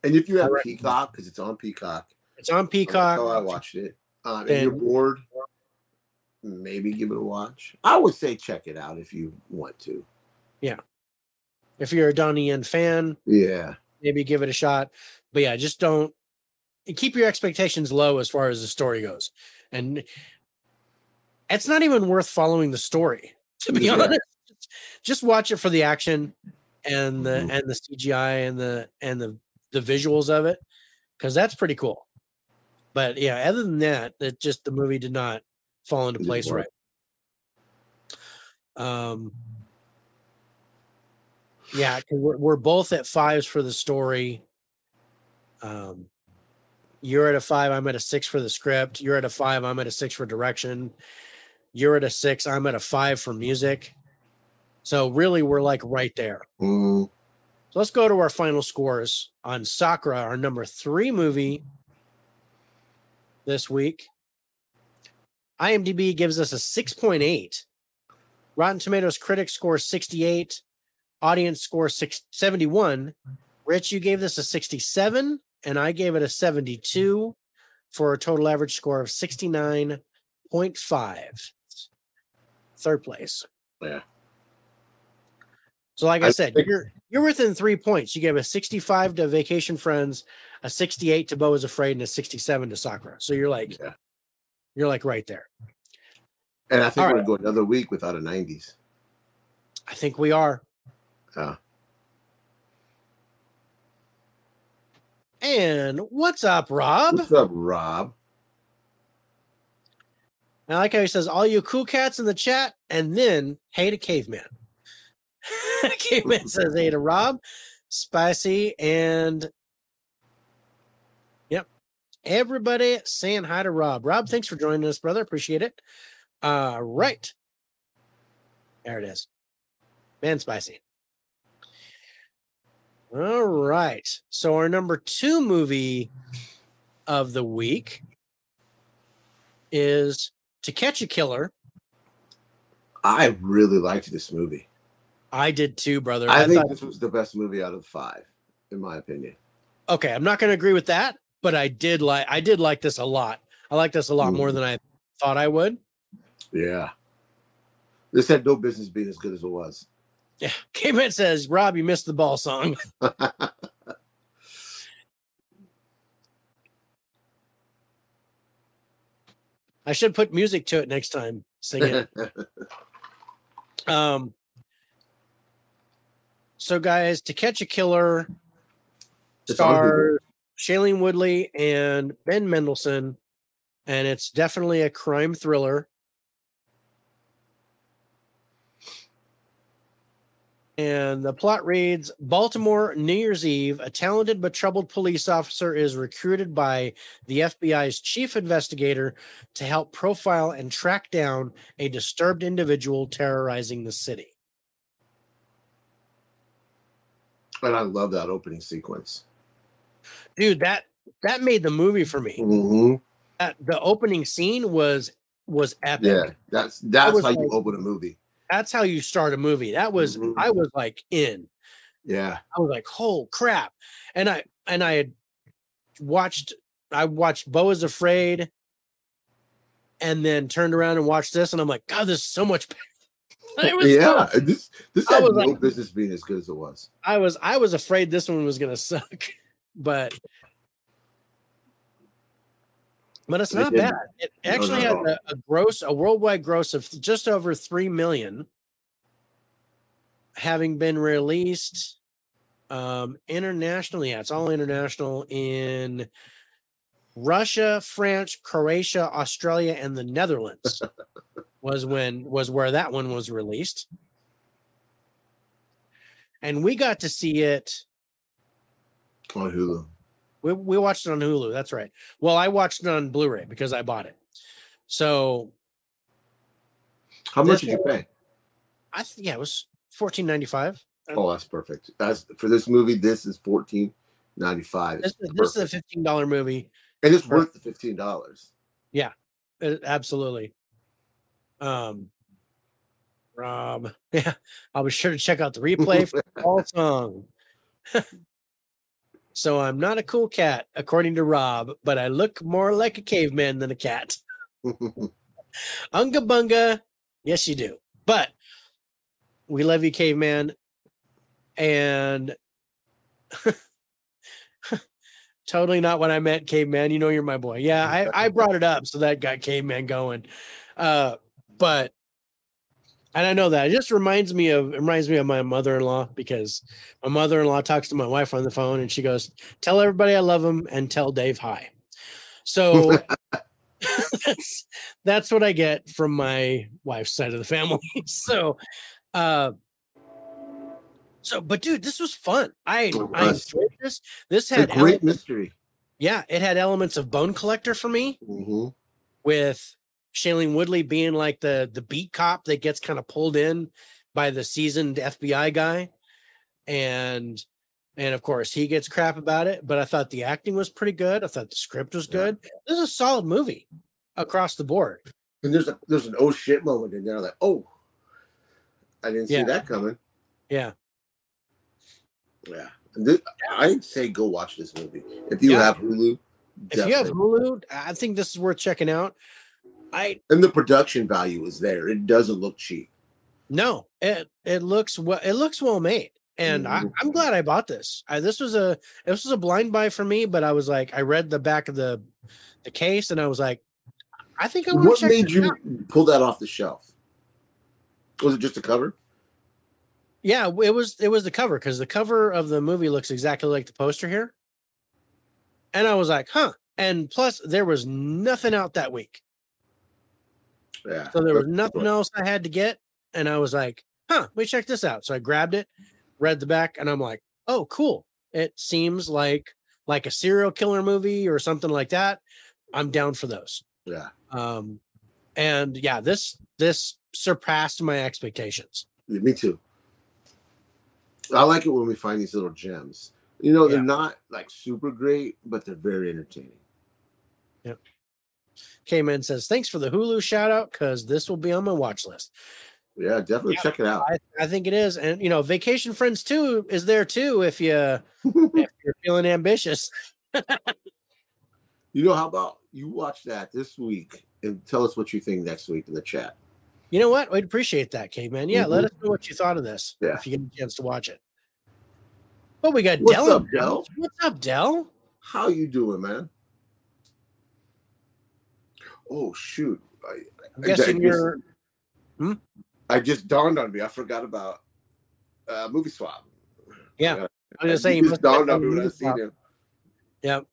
[SPEAKER 2] And if you have Peacock, because it's on Peacock,
[SPEAKER 1] It's on Peacock.
[SPEAKER 2] Oh, I watched it. Um,
[SPEAKER 1] Then-
[SPEAKER 2] you're bored, maybe give it a watch. I would say check it out if you want to. Yeah.
[SPEAKER 1] If you're a Donnie Yen fan,
[SPEAKER 2] Yeah.
[SPEAKER 1] maybe give it a shot. But yeah, just don't keep your expectations low as far as the story goes. And it's not even worth following the story, to be honest. Just watch it for the action and the
[SPEAKER 2] Mhm.
[SPEAKER 1] and the CGI and the and the the visuals of it because that's pretty cool. But yeah, other than that, it just the movie did not fall into place right. Um yeah, we're, we're both at fives for the story. Um, you're at a five. I'm at a six for the script. You're at a five. I'm at a six for direction. You're at a six. I'm at a five for music. So really, we're like right there.
[SPEAKER 2] Mm,
[SPEAKER 1] So let's go to our final scores on Sakra, our number three movie this week. IMDb gives us a 6.8. Rotten Tomatoes critic score 68. Audience score six, 71. Rich, you gave this a 67, and I gave it a 72 for a total average score of 69.5. Third place.
[SPEAKER 2] yeah.
[SPEAKER 1] So, like I,
[SPEAKER 2] I
[SPEAKER 1] said,
[SPEAKER 2] think-
[SPEAKER 1] you're you're within three points. You gave a 65 to Vacation Friends, a 68 to Beau is Afraid, and a 67 to Sakra. So you're like
[SPEAKER 2] Yeah.
[SPEAKER 1] you're like right there.
[SPEAKER 2] And I think
[SPEAKER 1] All
[SPEAKER 2] we're going to go another week without a 90s.
[SPEAKER 1] I think we are.
[SPEAKER 2] Yeah.
[SPEAKER 1] And what's up, Rob?
[SPEAKER 2] What's up, Rob?
[SPEAKER 1] I like how he says, all you cool cats in the chat, and then hey to caveman. caveman says hey to Rob, spicy, and yep. Everybody saying hi to Rob. Rob, thanks for joining us, brother. Appreciate it. Uh right. There it is. Man spicy. All right. So our number two movie of the week is To Catch a Killer.
[SPEAKER 2] I really liked this movie.
[SPEAKER 1] I did too, brother.
[SPEAKER 2] I,
[SPEAKER 1] I
[SPEAKER 2] think
[SPEAKER 1] thought,
[SPEAKER 2] this was the best movie out of five, in my opinion.
[SPEAKER 1] okay, I'm not going to agree with that, but I did like I did like this a lot. I like this a lot more
[SPEAKER 2] Mhm.
[SPEAKER 1] than I thought I would.
[SPEAKER 2] Yeah. This had no business being as good as it was.
[SPEAKER 1] Yeah. K-Man says, Rob, you missed the ball song. I should put music to it next time. Sing it. um so guys, To Catch a Killer stars Shailene Woodley and Ben Mendelsohn, and it's definitely a crime thriller. And the plot reads Baltimore, New Year's Eve, a talented but troubled police officer is recruited by the FBI's chief investigator to help profile and track down a disturbed individual terrorizing the city.
[SPEAKER 2] and I love that opening sequence.
[SPEAKER 1] Dude, that that made the movie for me.
[SPEAKER 2] hmm
[SPEAKER 1] That the opening scene was was epic.
[SPEAKER 2] Yeah, that's that's how you open a movie.
[SPEAKER 1] That's how you start a movie. That was
[SPEAKER 2] Mhm.
[SPEAKER 1] I was like in.
[SPEAKER 2] Yeah,
[SPEAKER 1] I was like, "Oh crap!" And I and I had watched. I watched Beau is Afraid, and then turned around and watched this, and I'm like, "God, this is so much." better." It was so-
[SPEAKER 2] yeah. This this had no
[SPEAKER 1] like-
[SPEAKER 2] business being as good as it was.
[SPEAKER 1] I was I was afraid this one was gonna suck, but but it's not bad. It actually
[SPEAKER 2] not
[SPEAKER 1] has
[SPEAKER 2] at all.
[SPEAKER 1] a, a gross, a worldwide gross of just over three million, having been released um internationally. Yeah, it's all international in Russia, France, Croatia, Australia, and the Netherlands. was when was where that one was released and we got to see it
[SPEAKER 2] On Hulu.
[SPEAKER 1] We we watched it on Hulu. That's right. Well, I watched it on Blu-ray because I bought it. So
[SPEAKER 2] How much did you pay?
[SPEAKER 1] I th- yeah, it was fourteen ninety five.
[SPEAKER 2] Oh, that's perfect. That's for this movie. This is fourteen ninety five.
[SPEAKER 1] This, is- this is a fifteen dollar movie.
[SPEAKER 2] and it's worth the fifteen dollars.
[SPEAKER 1] Uh, absolutely. Um, Rob, yeah, I'll be sure to check out the replay for all song. so I'm not a cool cat, according to Rob, but I look more like a caveman than a cat. Unga bunga, yes, you do. But we love you, caveman, and totally not what I meant, caveman. You know you're my boy. Yeah, I, I brought it up, so that got caveman going. Uh, but and I know that it just reminds me of it reminds me of my mother-in-law because my mother-in-law talks to my wife on the phone and she goes, "Tell everybody I love them and tell Dave hi." So that's that's what I get from my wife's side of the family. so, uh, so but dude, this was fun. I I enjoyed this. This had
[SPEAKER 2] great mystery.
[SPEAKER 1] yeah, it had elements of Bone Collector for me
[SPEAKER 2] hmm
[SPEAKER 1] with Shailene Woodley being like the the beat cop that gets kind of pulled in by the seasoned FBI guy, and and of course he gets crap about it. But I thought the acting was pretty good. I thought the script was
[SPEAKER 2] Yeah.
[SPEAKER 1] good. This is a solid movie across the board.
[SPEAKER 2] And there's a there's an oh shit moment in there. Like, oh, I didn't see
[SPEAKER 1] Yeah.
[SPEAKER 2] that coming.
[SPEAKER 1] Yeah,
[SPEAKER 2] Yeah. This, I'd say go watch this movie if you
[SPEAKER 1] Yeah.
[SPEAKER 2] have Hulu.
[SPEAKER 1] if you have. Hulu, I think this is worth checking out. I
[SPEAKER 2] and the production value is there. It doesn't look cheap.
[SPEAKER 1] no, it it looks well. It looks well made. And I,
[SPEAKER 2] Mhm.
[SPEAKER 1] I'm glad I bought this. I, this was a this was a blind buy for me, but I was like, I read the back of the the case, and I was like, I think I want
[SPEAKER 2] What
[SPEAKER 1] to check
[SPEAKER 2] What
[SPEAKER 1] made
[SPEAKER 2] you
[SPEAKER 1] out.
[SPEAKER 2] pull that off the shelf? Was it just a cover?
[SPEAKER 1] Yeah, it was it was the cover because the cover of the movie looks exactly like the poster here, and I was like, huh. And plus, there was nothing out that week,
[SPEAKER 2] Yeah.
[SPEAKER 1] so there was nothing else I had to get, and I was like, huh, let me check this out. So I grabbed it, read the back, and I'm like, oh, cool. It seems like like a serial killer movie or something like that. I'm down for those.
[SPEAKER 2] Yeah.
[SPEAKER 1] Um, and yeah, this this surpassed my expectations.
[SPEAKER 2] Yeah, Me too. I like it when we find these little gems. You know, they're not like super great, but they're very entertaining.
[SPEAKER 1] K-Man says, thanks for the Hulu shout out because this will be on my watch list.
[SPEAKER 2] Yeah, definitely
[SPEAKER 1] Yeah.
[SPEAKER 2] check it out.
[SPEAKER 1] I, I think it is. And you know, Vacation Friends 2 is there too if you if you're feeling ambitious.
[SPEAKER 2] you know, how about you watch that this week and tell us what you think next week in the chat.
[SPEAKER 1] You know what? We'd appreciate that, K-Man. Yeah, let
[SPEAKER 2] Mhm.
[SPEAKER 1] us know what you thought of this
[SPEAKER 2] Yeah.
[SPEAKER 1] if you get a chance to watch it. But we got
[SPEAKER 2] What's
[SPEAKER 1] Dell.
[SPEAKER 2] up, Del?
[SPEAKER 1] What's up, Dell?
[SPEAKER 2] How you doing, man? Oh shoot! I,
[SPEAKER 1] I'm guessing
[SPEAKER 2] I
[SPEAKER 1] you're
[SPEAKER 2] just, I just dawned on me. I forgot about uh, movie swap.
[SPEAKER 1] Yeah,
[SPEAKER 2] Uh,
[SPEAKER 1] I was gonna say
[SPEAKER 2] it
[SPEAKER 1] you
[SPEAKER 2] just dawned on me when I seen him.
[SPEAKER 1] Yep.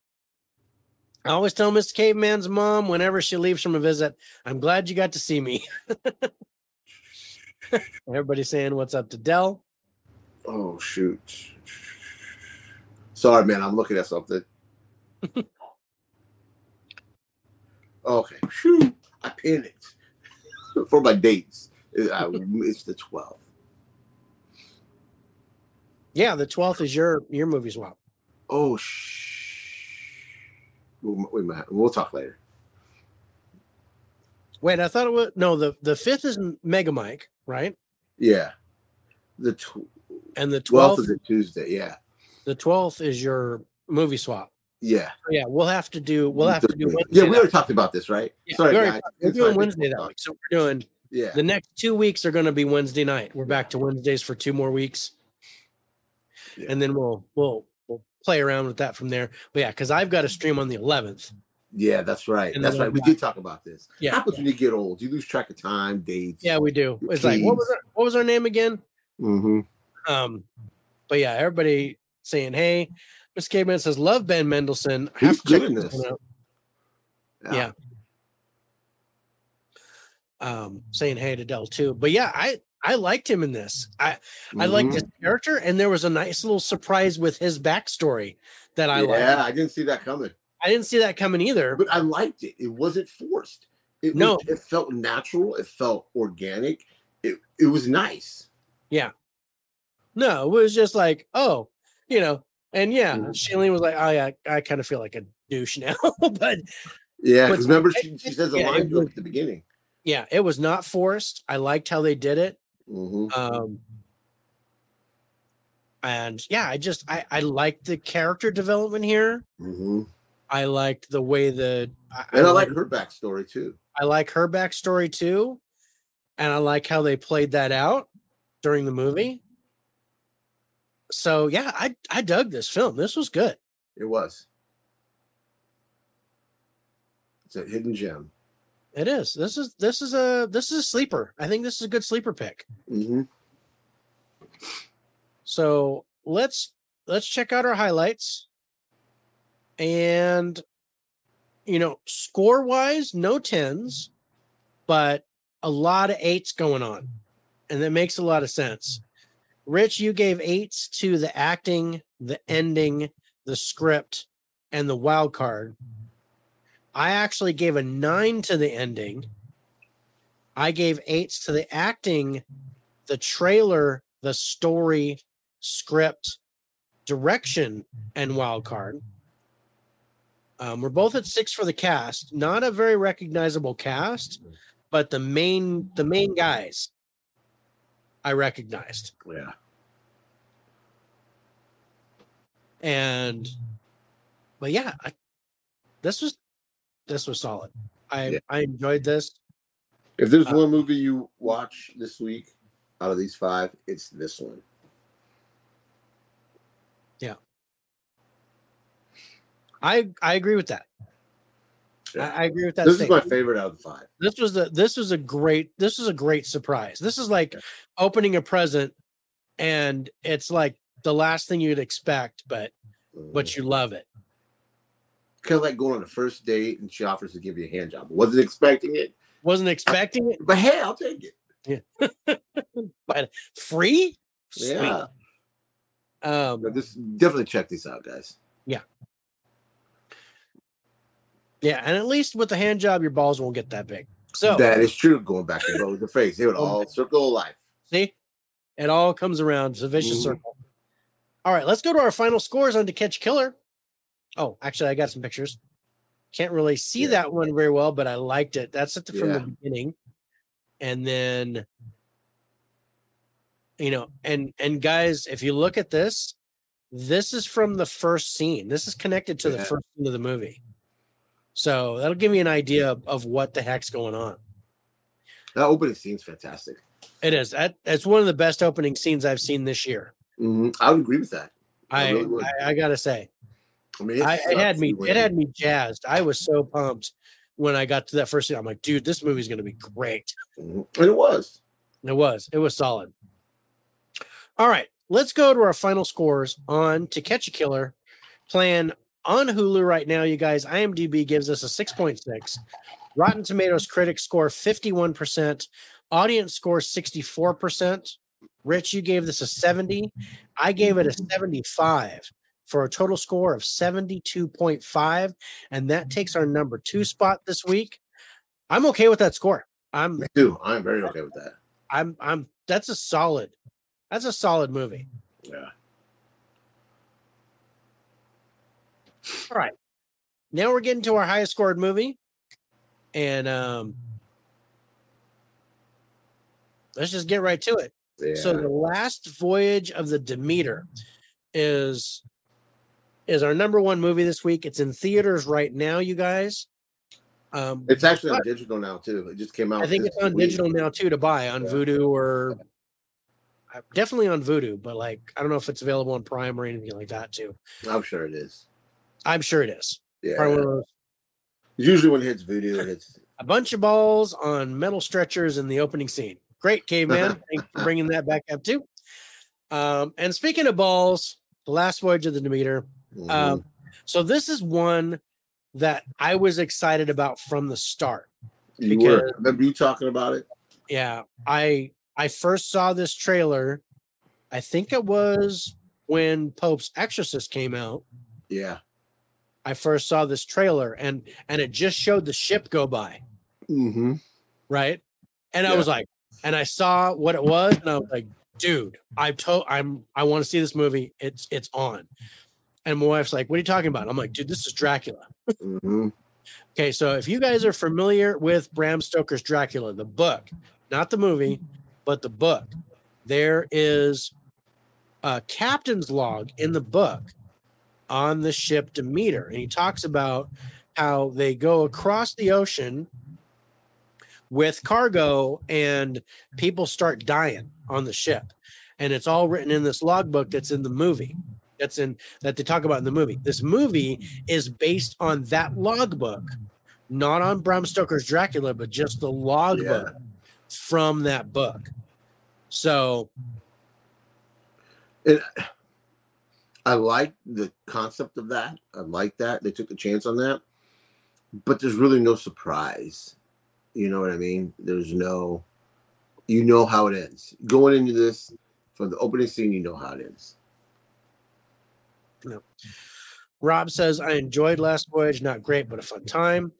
[SPEAKER 1] I always tell Miss Caveman's mom whenever she leaves from a visit, I'm glad you got to see me. Everybody saying what's up to Dell.
[SPEAKER 2] Oh shoot! Sorry, man. I'm looking at something. okay. Shoot! I panicked for my dates. I- It's the 12th.
[SPEAKER 1] Yeah, the 12th is your your movie swap.
[SPEAKER 2] Oh shh. We'll, we might- we'll talk later.
[SPEAKER 1] Wait, I thought it was no, the the fifth is Mega Mike, right?
[SPEAKER 2] Yeah. The tw-
[SPEAKER 1] And the
[SPEAKER 2] 12th
[SPEAKER 1] 12th,
[SPEAKER 2] is a Tuesday. Yeah.
[SPEAKER 1] the 12th is your movie swap.
[SPEAKER 2] Yeah.
[SPEAKER 1] Yeah, we'll have to do we'll have to do Wednesday.
[SPEAKER 2] Yeah, we already talked about this, right?
[SPEAKER 1] Yeah,
[SPEAKER 2] Sorry,
[SPEAKER 1] we already
[SPEAKER 2] guys.
[SPEAKER 1] talked- We're
[SPEAKER 2] Inside
[SPEAKER 1] doing Wednesday that week. So we're doing.
[SPEAKER 2] Yeah.
[SPEAKER 1] the next two weeks are going to be Wednesday night. We're back to Wednesdays for two more weeks,
[SPEAKER 2] Yeah.
[SPEAKER 1] and then we'll we'll we'll play around with that from there. But yeah, because I've got a stream on the 11th.
[SPEAKER 2] Yeah, that's right.
[SPEAKER 1] And
[SPEAKER 2] That's right. We did talk about this.
[SPEAKER 1] Yeah,
[SPEAKER 2] happens when you get old. You lose track of time, dates.
[SPEAKER 1] Yeah, we do. It's like what was our, what was our name again?
[SPEAKER 2] Mm-hmm.
[SPEAKER 1] Um, but yeah, everybody saying hey. Miss Caveman says love Ben Mendelsohn. I
[SPEAKER 2] He's
[SPEAKER 1] to check this out. Yeah. Um, saying hey to Dell too. But yeah, I I liked him in this. I I liked
[SPEAKER 2] Mhm.
[SPEAKER 1] his character, and there was a nice little surprise with his backstory that I
[SPEAKER 2] yeah,
[SPEAKER 1] liked.
[SPEAKER 2] Yeah, I didn't see that coming,
[SPEAKER 1] I didn't see that coming either.
[SPEAKER 2] but I liked it. It wasn't forced. It
[SPEAKER 1] No.
[SPEAKER 2] was, it felt natural. It felt organic. It it was nice. Yeah.
[SPEAKER 1] No, it was just like, oh, you know, and yeah,
[SPEAKER 2] Mhm.
[SPEAKER 1] Shailene was like, oh yeah, I kind of feel like a douche now, but
[SPEAKER 2] Yeah, because remember she, she says a
[SPEAKER 1] yeah,
[SPEAKER 2] line
[SPEAKER 1] it
[SPEAKER 2] to him
[SPEAKER 1] was-
[SPEAKER 2] at the beginning.
[SPEAKER 1] yeah, it was not forced. I liked how they did it.
[SPEAKER 2] hmm
[SPEAKER 1] Um, and yeah, I just I I liked the character development here.
[SPEAKER 2] hmm
[SPEAKER 1] I liked the way the I,
[SPEAKER 2] And I like her backstory too.
[SPEAKER 1] I like her backstory too, and I like how they played that out during the movie. So yeah, I I dug this film. This was good.
[SPEAKER 2] It was. It's a hidden gem.
[SPEAKER 1] It is. This is this is a this is a sleeper. I think this is a good sleeper pick.
[SPEAKER 2] hmm
[SPEAKER 1] So let's let's check out our highlights. And you know, score wise, no tens, but a lot of eights going on. And that makes a lot of sense. Rich, you gave eights to the acting, the ending, the script, and the wild card. I actually gave a nine to the ending. I gave eights to the acting, the trailer, the story, script, direction, and wild card. Um, we're both at six for the cast. Not a very recognizable cast, but the main the main guys I recognized.
[SPEAKER 2] Yeah.
[SPEAKER 1] And but yeah, I, this was this was solid. I
[SPEAKER 2] Yeah.
[SPEAKER 1] I enjoyed this.
[SPEAKER 2] If there's
[SPEAKER 1] Uh,
[SPEAKER 2] one movie you watch this week out of these five, it's this one. Yeah.
[SPEAKER 1] I I agree with that.
[SPEAKER 2] Yeah.
[SPEAKER 1] I, I agree with that.
[SPEAKER 2] This is my favorite out of the five.
[SPEAKER 1] this was a this was a great this was a great surprise. This is like opening a present and it's like the last thing you'd expect, but but you love it.
[SPEAKER 2] kind of like going on a first date and she offers to give you a hand job. Wasn't expecting it,
[SPEAKER 1] Wasn't expecting it,
[SPEAKER 2] but hey, I'll take it. Yeah.
[SPEAKER 1] but free?
[SPEAKER 2] Yeah.
[SPEAKER 1] Um
[SPEAKER 2] But this definitely check these out, guys.
[SPEAKER 1] yeah, and at least with the hand job, your balls won't get that big. So
[SPEAKER 2] That is true. Going back to the face, it would all circle of life.
[SPEAKER 1] see, it all comes around. It's a vicious
[SPEAKER 2] Mhm.
[SPEAKER 1] circle. All right, let's go to our final scores on To Catch Killer. Oh, actually, I got some pictures. Can't really see
[SPEAKER 2] Yeah.
[SPEAKER 1] that one very well, but I liked it. That's it from the beginning. And then, you know, and and guys, if you look at this, this is from the first scene. This is connected to the first scene of the movie. So that'll give you an idea of, what the heck's going on.
[SPEAKER 2] That opening scene's fantastic.
[SPEAKER 1] It is. That, that's one of the best opening scenes I've seen this year.
[SPEAKER 2] hmm I would agree with that. I
[SPEAKER 1] I
[SPEAKER 2] really.
[SPEAKER 1] I, I gotta say.
[SPEAKER 2] I mean,
[SPEAKER 1] I, it had me
[SPEAKER 2] when-
[SPEAKER 1] it had me jazzed. I was so pumped when I got to that first scene. I'm like, dude, this movie's gonna be great.
[SPEAKER 2] Mhm. and it was.
[SPEAKER 1] It was. It was solid. All right, let's go to our final scores on To Catch a Killer. Playing on Hulu right now, you guys. IMDb gives us a 6.6. Rotten Tomatoes critics score 51%. Audience score 64%. Rich, you gave this a 70. I gave it a 75 for a total score of 72.5. And that takes our number two spot this week. I'm okay with that score. I'm
[SPEAKER 2] Me too. I'm very okay with that.
[SPEAKER 1] I'm I'm that's a solid that's a solid movie.
[SPEAKER 2] Yeah.
[SPEAKER 1] All right. Now we're getting to our highest scored movie. And um let's just get right to it.
[SPEAKER 2] Yeah.
[SPEAKER 1] So the last voyage of the Demeter is is our number one movie this week. It's in theaters right now, you guys. Um
[SPEAKER 2] it's actually on digital now too. It just came out.
[SPEAKER 1] I think it's on
[SPEAKER 2] week.
[SPEAKER 1] digital now too to buy on
[SPEAKER 2] Yeah.
[SPEAKER 1] Vudu or uh, definitely on Vudu, but like I don't know if it's available on Prime or anything like that too.
[SPEAKER 2] I'm sure it is.
[SPEAKER 1] I'm sure it is.
[SPEAKER 2] Yeah.
[SPEAKER 1] Probably one of those-
[SPEAKER 2] Usually when it hits video, it hits.
[SPEAKER 1] a bunch of balls on metal stretchers in the opening scene. Great, caveman. Thanks for bringing that back up too. Um, and speaking of balls, the last voyage of the Demeter.
[SPEAKER 2] Mhm.
[SPEAKER 1] Um, so this is one that I was excited about from the start.
[SPEAKER 2] you
[SPEAKER 1] because-
[SPEAKER 2] were. Remember you talking about it?
[SPEAKER 1] Yeah, I I first saw this trailer. I think it was when Pope's Exorcist came out.
[SPEAKER 2] Yeah.
[SPEAKER 1] I first saw this trailer and and it just showed the ship go by,
[SPEAKER 2] Mm-hmm.
[SPEAKER 1] right? And I was like, and I saw what it was, and I was like, dude, I told I'm I want to see this movie. It's it's on. And my wife's like, what are you talking about? I'm like, dude, this is Dracula.
[SPEAKER 2] Mm-hmm.
[SPEAKER 1] Okay, so if you guys are familiar with Bram Stoker's Dracula, the book, not the movie, but the book, there is a captain's log in the book on the ship Demeter. And he talks about how they go across the ocean with cargo and people start dying on the ship. And it's all written in this logbook that's in the movie. That's in that they talk about in the movie. This movie is based on that logbook, not on Bram Stoker's Dracula, but just the logbook from that book. So
[SPEAKER 2] And I like the concept of that. I like that. They took a chance on that. But there's really no surprise. You know what I mean? There's no you know how it ends. Going into this from the opening scene, you know how it ends.
[SPEAKER 1] Rob says, I enjoyed Last Voyage, not great, but a fun time.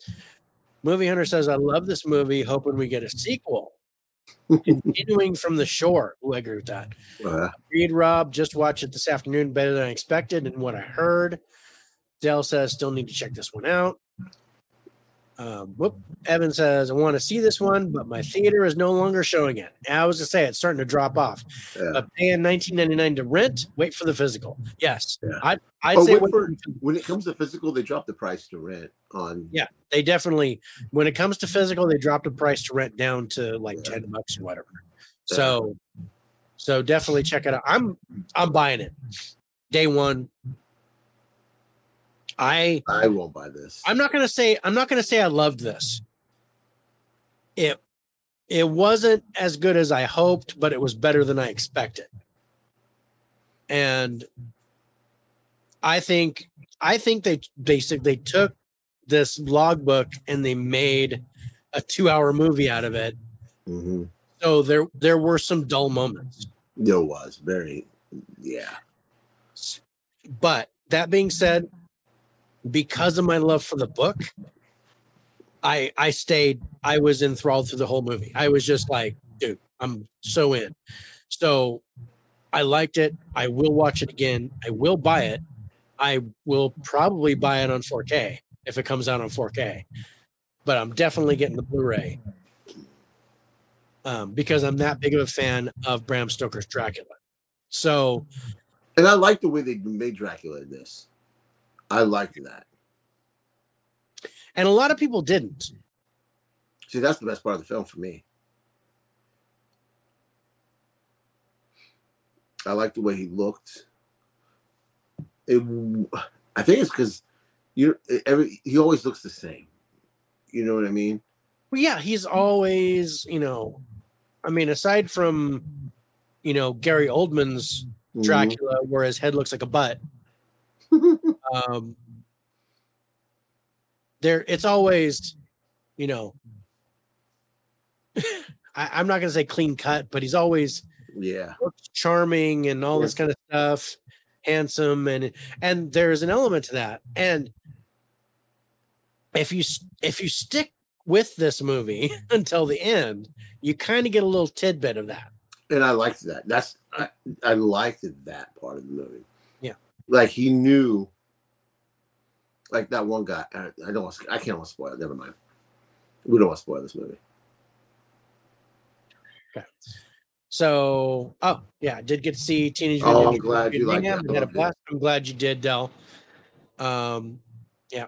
[SPEAKER 1] Movie Hunter says, I love this movie, hoping we get a sequel. Continuing from the shore. Ooh, I agree with that.
[SPEAKER 2] Uh,
[SPEAKER 1] Read Rob, just watched it this afternoon, better than I expected and what I heard. Dell says, still need to check this one out. Um, whoop. Evan says, I want to see this one, but my theater is no longer showing it. I was going to say it's starting to drop off.
[SPEAKER 2] yeah.
[SPEAKER 1] But paying nineteen ninety nine to rent, wait for the physical. Yes,
[SPEAKER 2] Yeah.
[SPEAKER 1] I'd, I'd
[SPEAKER 2] Oh,
[SPEAKER 1] say
[SPEAKER 2] wait for- When it comes to physical, they drop the price to rent on
[SPEAKER 1] Yeah. they definitely when it comes to physical, they dropped the price to rent down to like
[SPEAKER 2] Yeah.
[SPEAKER 1] ten bucks or whatever. So, so definitely check it out. I'm I'm buying it day one. I
[SPEAKER 2] I won't buy this.
[SPEAKER 1] I'm not gonna say I'm not gonna say I loved this. It it wasn't as good as I hoped, but it was better than I expected. And I think I think they basically they took this logbook and they made a two hour movie out of it.
[SPEAKER 2] hmm
[SPEAKER 1] So there there were some dull moments.
[SPEAKER 2] There was very, yeah.
[SPEAKER 1] But that being said, because of my love for the book, I I stayed. I was enthralled through the whole movie. I was just like, dude, I'm so in. So I liked it. I will watch it again. I will buy it. I will probably buy it on 4K if it comes out on 4K. But I'm definitely getting the Blu-ray um, because I'm that big of a fan of Bram Stoker's Dracula. So
[SPEAKER 2] And I like the way they made Dracula in this. I liked that.
[SPEAKER 1] and a lot of people didn't.
[SPEAKER 2] See, that's the best part of the film for me. I like the way he looked. It, I think it's because you every he always looks the same. You know what I mean?
[SPEAKER 1] Well, yeah, he's always, you know, I mean, aside from, you know, Gary Oldman's
[SPEAKER 2] Mhm.
[SPEAKER 1] Dracula, where his head looks like a butt, um, there, it's always, you know, I, I'm not gonna say clean cut, but he's always
[SPEAKER 2] yeah.
[SPEAKER 1] charming and all this kind of stuff, handsome, and and there's an element to that. And if you if you stick with this movie until the end, you kind of get a little tidbit of that.
[SPEAKER 2] And I liked that. That's I, I liked that part of the movie.
[SPEAKER 1] Yeah.
[SPEAKER 2] Like he knew like that one guy. I, I don't want to, I can't want to spoil it. Never mind. We don't want to spoil this movie. Okay.
[SPEAKER 1] So, oh yeah, I did get to see Teenage
[SPEAKER 2] Oh,
[SPEAKER 1] Mutant
[SPEAKER 2] I'm
[SPEAKER 1] Ninja
[SPEAKER 2] glad you
[SPEAKER 1] Turtles
[SPEAKER 2] liked
[SPEAKER 1] Mayhem.
[SPEAKER 2] it.
[SPEAKER 1] We
[SPEAKER 2] I
[SPEAKER 1] had a blast. I'm glad you did, Dell. Um, yeah,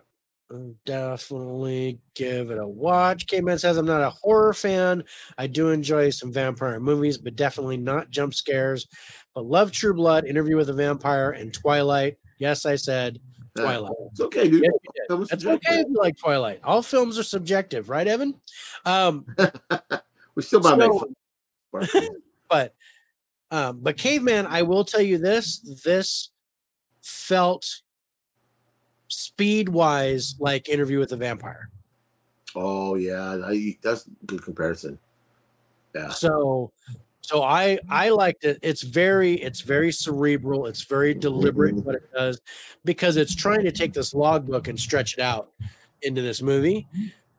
[SPEAKER 1] definitely give it a watch. K-Man says I'm not a horror fan. I do enjoy some vampire movies, but definitely not jump scares. But love True Blood, Interview with a Vampire, and Twilight. Yes, I said
[SPEAKER 2] Uh,
[SPEAKER 1] Twilight.
[SPEAKER 2] It's okay, dude.
[SPEAKER 1] Yes, you did.
[SPEAKER 2] Film is
[SPEAKER 1] That's
[SPEAKER 2] subjective.
[SPEAKER 1] okay if you like Twilight. All films are subjective, right, Evan? Um,
[SPEAKER 2] we still might make fun.
[SPEAKER 1] but um but caveman i will tell you this this felt speed wise like interview with the vampire
[SPEAKER 2] oh yeah, that's a good comparison. Yeah.
[SPEAKER 1] so So I I liked it. It's very it's very cerebral. It's very deliberate what it does because it's trying to take this logbook and stretch it out into this movie.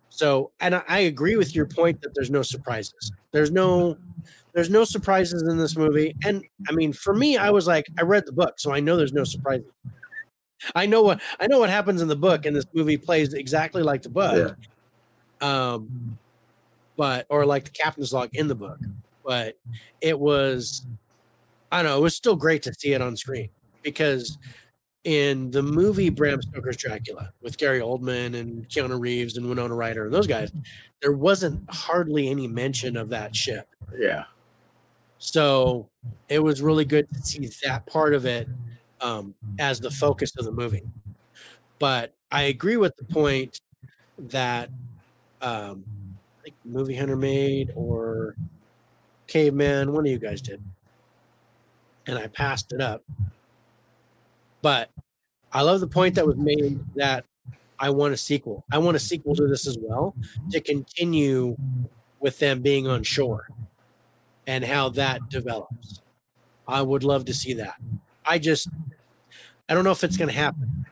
[SPEAKER 1] So and I, I agree with your point that there's no surprises. There's no there's no surprises in this movie. And I mean, for me, I was like, I read the book, so I know there's no surprises. I know what I know what happens in the book, and this movie plays exactly like the book. Um, but or like the captain's log in the book but it was I don't know, it was still great to see it on screen because in the movie Bram Stoker's Dracula with Gary Oldman and Keanu Reeves and Winona Ryder and those guys, there wasn't hardly any mention of that ship.
[SPEAKER 2] Yeah.
[SPEAKER 1] So it was really good to see that part of it um, as the focus of the movie. But I agree with the point that um, like Movie Hunter made or caveman, one of you guys did. And I passed it up. But I love the point that was made that I want a sequel. I want a sequel to this as well to continue with them being on shore and how that develops. I would love to see that. I just, I don't know if it's going to happen.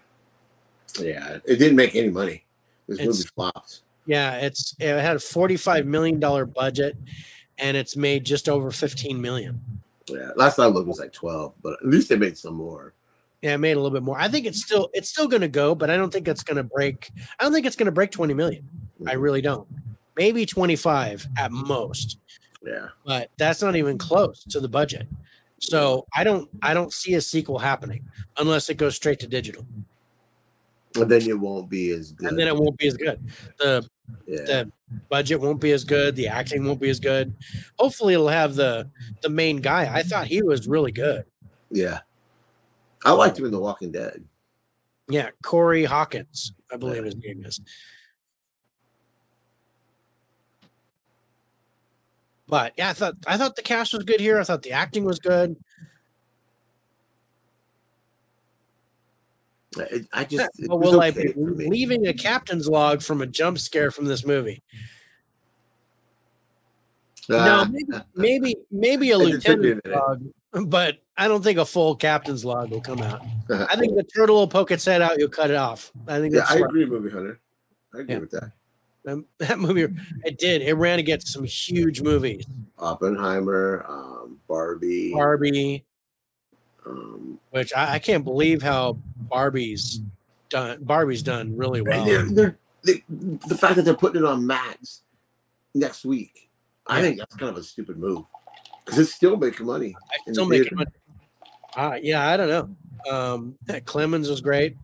[SPEAKER 2] Yeah, it didn't make any money. This
[SPEAKER 1] It's-
[SPEAKER 2] movie flopped.
[SPEAKER 1] Yeah, it's it had a forty-five million dollar budget, and it's made just over fifteen million.
[SPEAKER 2] Yeah, last I looked was like twelve, but at least they made some more.
[SPEAKER 1] Yeah, it made a little bit more. I think it's still it's still going to go, but I don't think it's going to break. I don't think it's going to break twenty million. I really don't. Maybe twenty five at most,
[SPEAKER 2] Yeah,
[SPEAKER 1] but that's not even close to the budget. So I don't I don't see a sequel happening unless it goes straight to digital,
[SPEAKER 2] and then it won't be as good.
[SPEAKER 1] and then it won't be as good. The
[SPEAKER 2] yeah.
[SPEAKER 1] the budget won't be as good. The acting won't be as good. Hopefully, it'll have the the main guy. I thought he was really good.
[SPEAKER 2] yeah. I liked him in The Walking Dead.
[SPEAKER 1] Yeah, Corey Hawkins, I believe his name is. But yeah, I thought I thought the cast was good here. I thought the acting was good.
[SPEAKER 2] I, I just was
[SPEAKER 1] will I be leaving a captain's log from a jump scare from this movie? no,
[SPEAKER 2] Ah,
[SPEAKER 1] maybe maybe maybe a
[SPEAKER 2] It took me a
[SPEAKER 1] lieutenant log, but I don't think a full captain's log will come out. I think the turtle will poke its head out. You'll cut it off. I think
[SPEAKER 2] yeah, I
[SPEAKER 1] smart.
[SPEAKER 2] agree, movie hunter. I agree
[SPEAKER 1] Yeah.
[SPEAKER 2] with that.
[SPEAKER 1] Um, that movie. It did. It ran against some huge movies.
[SPEAKER 2] Oppenheimer, um, Barbie,
[SPEAKER 1] Barbie,
[SPEAKER 2] um,
[SPEAKER 1] which I, I can't believe how Barbie's done. Barbie's done really well.
[SPEAKER 2] they're, they're, they, the fact that they're putting it on Max next week. I think that's kind of a stupid move because it's still making money.
[SPEAKER 1] I still making money. Uh, yeah, I don't know. Um, Clemens was great.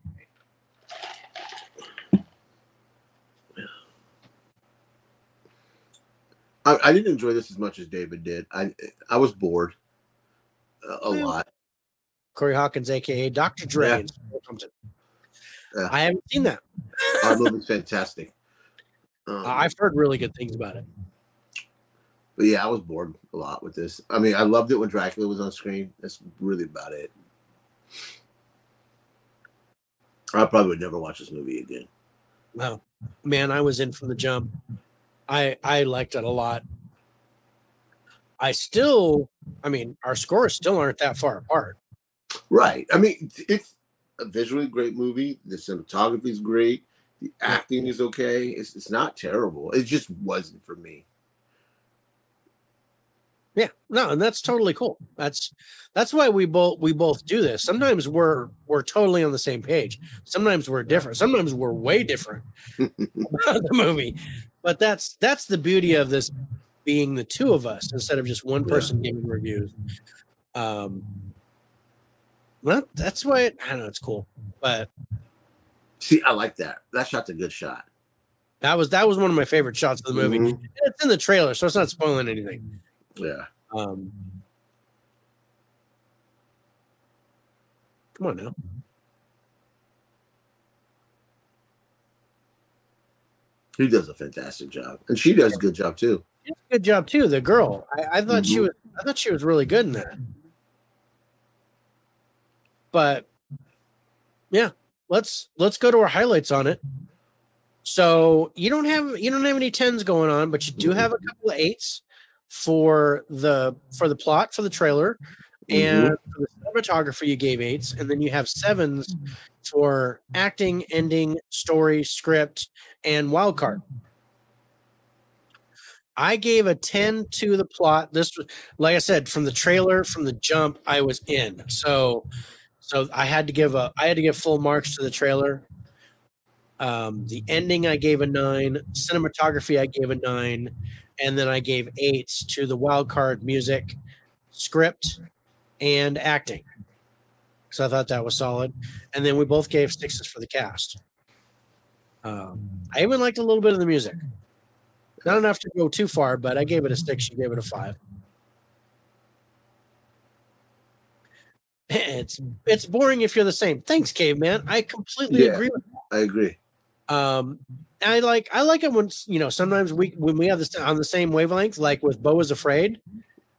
[SPEAKER 2] I, I didn't enjoy this as much as David did. I I was bored a, a
[SPEAKER 1] Well,
[SPEAKER 2] lot.
[SPEAKER 1] Corey Hawkins, aka Dr. Dre.
[SPEAKER 2] Yeah.
[SPEAKER 1] in
[SPEAKER 2] Yeah.
[SPEAKER 1] I haven't seen that.
[SPEAKER 2] Our movie's fantastic. Um,
[SPEAKER 1] I've heard really good things about it.
[SPEAKER 2] but yeah, I was bored a lot with this. I mean, I loved it when Dracula was on screen. That's really about it. I probably would never watch this movie again.
[SPEAKER 1] Wow, man, I was in from the jump. I I liked it a lot. I still, I mean, our scores still aren't that far apart.
[SPEAKER 2] Right. I mean, it's a visually great movie. The cinematography is great. The acting is okay. It's, it's not terrible. It just wasn't for me.
[SPEAKER 1] Yeah, no, and that's totally cool. That's that's why we both we both do this. Sometimes we're we're totally on the same page. Sometimes we're different. Sometimes we're way different about the movie. But that's that's the beauty of this being the two of us instead of just one
[SPEAKER 2] Yeah.
[SPEAKER 1] person giving reviews. Um well, that's why I don't know it's cool. But
[SPEAKER 2] See, I like that. That shot's a good shot.
[SPEAKER 1] that was that was one of my favorite shots of the movie.
[SPEAKER 2] Mhm.
[SPEAKER 1] It's in the trailer, so it's not spoiling anything.
[SPEAKER 2] Yeah.
[SPEAKER 1] Um, come on now.
[SPEAKER 2] He does a fantastic job. And she does a good job too.
[SPEAKER 1] She did a Good job too. The girl, I, I thought she
[SPEAKER 2] Mhm.
[SPEAKER 1] was. I thought she was really good in that. But yeah, let's let's go to our highlights on it. So you don't have you don't have any tens going on, but you do have a couple of eights. for the for the plot for the trailer,
[SPEAKER 2] Mm-hmm.
[SPEAKER 1] and for the cinematography you gave eights, and then you have sevens for acting, ending, story, script, and wild card. I gave a 10 to the plot. This was like I said, from the trailer, from the jump, I was in. So so I had to give a I had to give full marks to the trailer. Um, the ending I gave a nine, cinematography I gave a nine, and then I gave eights to the wild card music, script, and acting. So I thought that was solid. And then we both gave sixes for the cast. Um, I even liked a little bit of the music. Not enough to go too far, but I gave it a six. You gave it a five. It's it's boring if you're the same. Thanks, caveman. I completely
[SPEAKER 2] Yeah.
[SPEAKER 1] agree with
[SPEAKER 2] I agree.
[SPEAKER 1] um I like I like it when you know sometimes we when we have this on the same wavelength, like with Beau is Afraid.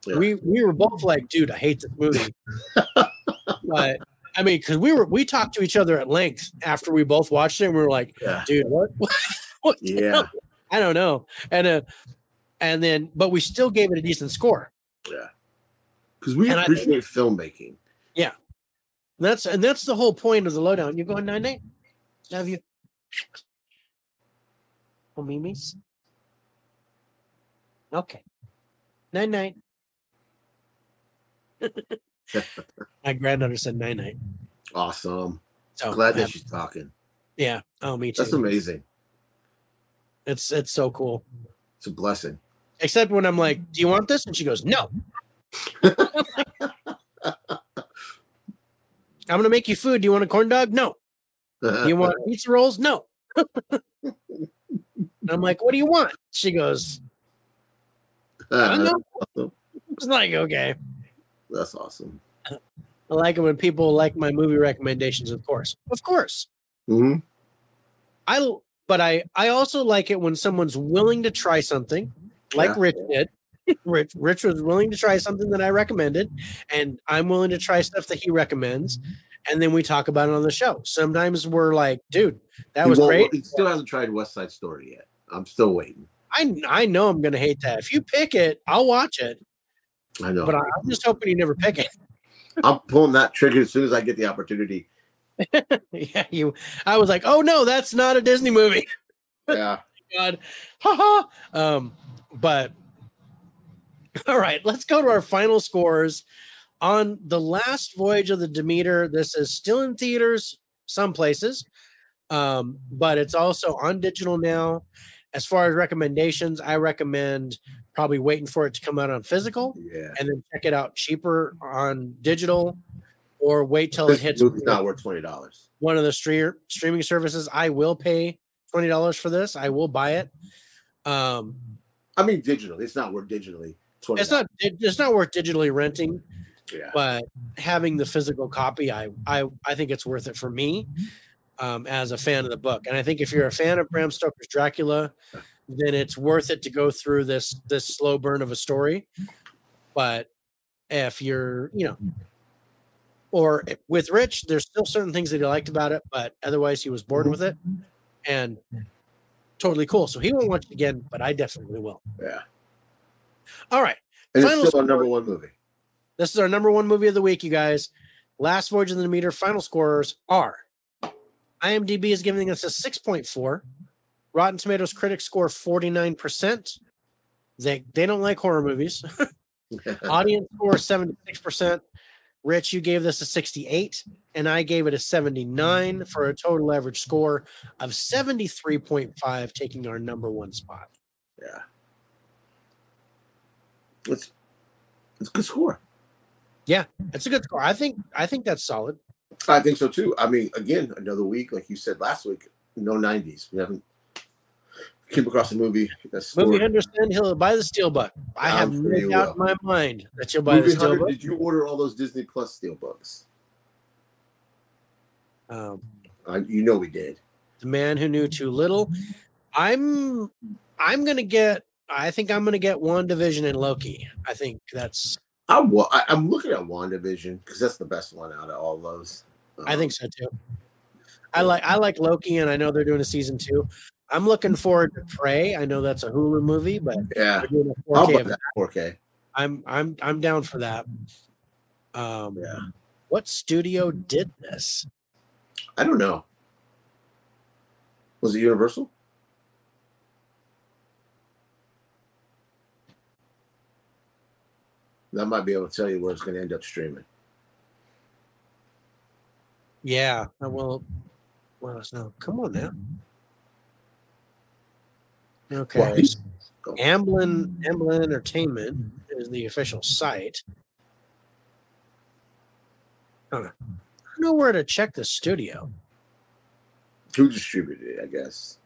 [SPEAKER 2] Yeah.
[SPEAKER 1] We we were both like, dude, I hate this movie. but I mean, because we were we talked to each other at length after we both watched it, and we were like,
[SPEAKER 2] Yeah.
[SPEAKER 1] dude, what? what
[SPEAKER 2] Yeah.
[SPEAKER 1] I don't know. And uh and then but we still gave it a decent score.
[SPEAKER 2] Yeah, because we
[SPEAKER 1] And I think- And that's and that's the whole point of the Lowedown. You're going nine eight? Have you? Oh, Mimi's? Okay. Nine nine. My granddaughter said nine nine.
[SPEAKER 2] awesome.
[SPEAKER 1] So
[SPEAKER 2] Glad that she's talking.
[SPEAKER 1] yeah. Oh, me too.
[SPEAKER 2] That's amazing.
[SPEAKER 1] It's it's so cool.
[SPEAKER 2] It's a blessing.
[SPEAKER 1] Except when I'm like, "Do you want this?" and she goes, "No." I'm gonna make you food. Do you want a corn dog? No. Do you want pizza rolls? No. And I'm like, what do you want? She goes, I don't know. It's like, okay.
[SPEAKER 2] That's awesome.
[SPEAKER 1] I like it when people like my movie recommendations, of course. Of course.
[SPEAKER 2] hmm
[SPEAKER 1] I but I I also like it when someone's willing to try something, like
[SPEAKER 2] Yeah.
[SPEAKER 1] Rich did. Rich Rich was willing to try something that I recommended, and I'm willing to try stuff that he recommends, and then we talk about it on the show. Sometimes we're like, dude, that
[SPEAKER 2] He
[SPEAKER 1] was great.
[SPEAKER 2] He still hasn't tried West Side Story yet. I'm still waiting.
[SPEAKER 1] I I know I'm gonna hate that. If you pick it, I'll watch it,
[SPEAKER 2] I know.
[SPEAKER 1] but I, I'm just hoping you never pick it.
[SPEAKER 2] I'm pulling that trigger as soon as I get the opportunity.
[SPEAKER 1] yeah, you. I was like, oh no, that's not a Disney movie.
[SPEAKER 2] Yeah.
[SPEAKER 1] God, haha. Um, but all right, let's go to our final scores on the last voyage of the Demeter. This is still in theaters, some places, um, but it's also on digital now. As far as recommendations, I recommend probably waiting for it to come out on physical
[SPEAKER 2] Yeah.
[SPEAKER 1] and then check it out cheaper on digital, or wait till it hits
[SPEAKER 2] not worth twenty dollars.
[SPEAKER 1] one of the stream streaming services. I will pay twenty dollars for this. I will buy it. Um,
[SPEAKER 2] I mean, digital. It's not worth digitally. Twenty.
[SPEAKER 1] it's not it's not worth digitally renting,
[SPEAKER 2] Yeah.
[SPEAKER 1] but having the physical copy, I I I think it's worth it for me um, as a fan of the book. And I think if you're a fan of Bram Stoker's Dracula, then it's worth it to go through this this slow burn of a story. But if you're you know. Or with Rich, there's still certain things that he liked about it, but otherwise he was bored with it, and totally cool. So he won't watch it again, but I definitely will.
[SPEAKER 2] Yeah.
[SPEAKER 1] All right.
[SPEAKER 2] And
[SPEAKER 1] Final
[SPEAKER 2] it's still our number one movie.
[SPEAKER 1] This is our number one movie of the week, you guys. Last Voyage of the Demeter final scorers are IMDb is giving us a 6.4. Rotten Tomatoes critics score 49%. They they don't like horror movies. Audience score 76%. Rich, you gave this a 68, and I gave it a 79 for a total average score of 73.5, taking our number one spot.
[SPEAKER 2] yeah. It's it's a good score.
[SPEAKER 1] Yeah, it's a good score. I think I think that's solid.
[SPEAKER 2] I think so too. I mean, again, another week, like you said last week, no nineties. We haven't came across a movie that's
[SPEAKER 1] Movie understand he'll buy the steelbook. I have
[SPEAKER 2] I'm sure
[SPEAKER 1] no doubt in my mind that you'll buy the
[SPEAKER 2] Movie Hunter, did you order all those Disney Plus steelbooks?
[SPEAKER 1] Um,
[SPEAKER 2] Uh, you know we did.
[SPEAKER 1] the man who knew too little. I'm I'm gonna get. I think I'm gonna get WandaVision in Loki. I think that's.
[SPEAKER 2] I'm, I I'm looking at WandaVision because that's the best one out of all those.
[SPEAKER 1] I
[SPEAKER 2] Um,
[SPEAKER 1] think so too. I like I like Loki, and I know they're doing a season two. I'm looking forward to Prey. I know that's a Hulu movie, but
[SPEAKER 2] Yeah.
[SPEAKER 1] a 4K
[SPEAKER 2] that 4K?
[SPEAKER 1] I'm I'm I'm down for that. Um,
[SPEAKER 2] Yeah.
[SPEAKER 1] what studio did this?
[SPEAKER 2] I don't know. Was it Universal? That might be able to tell you where it's going to end up streaming.
[SPEAKER 1] Yeah, I will let us know. Come on now. Okay.
[SPEAKER 2] Well, he's-
[SPEAKER 1] Amblin Amblin Entertainment is the official site. Huh. I don't know where to check the studio.
[SPEAKER 2] Who distributed it? I guess.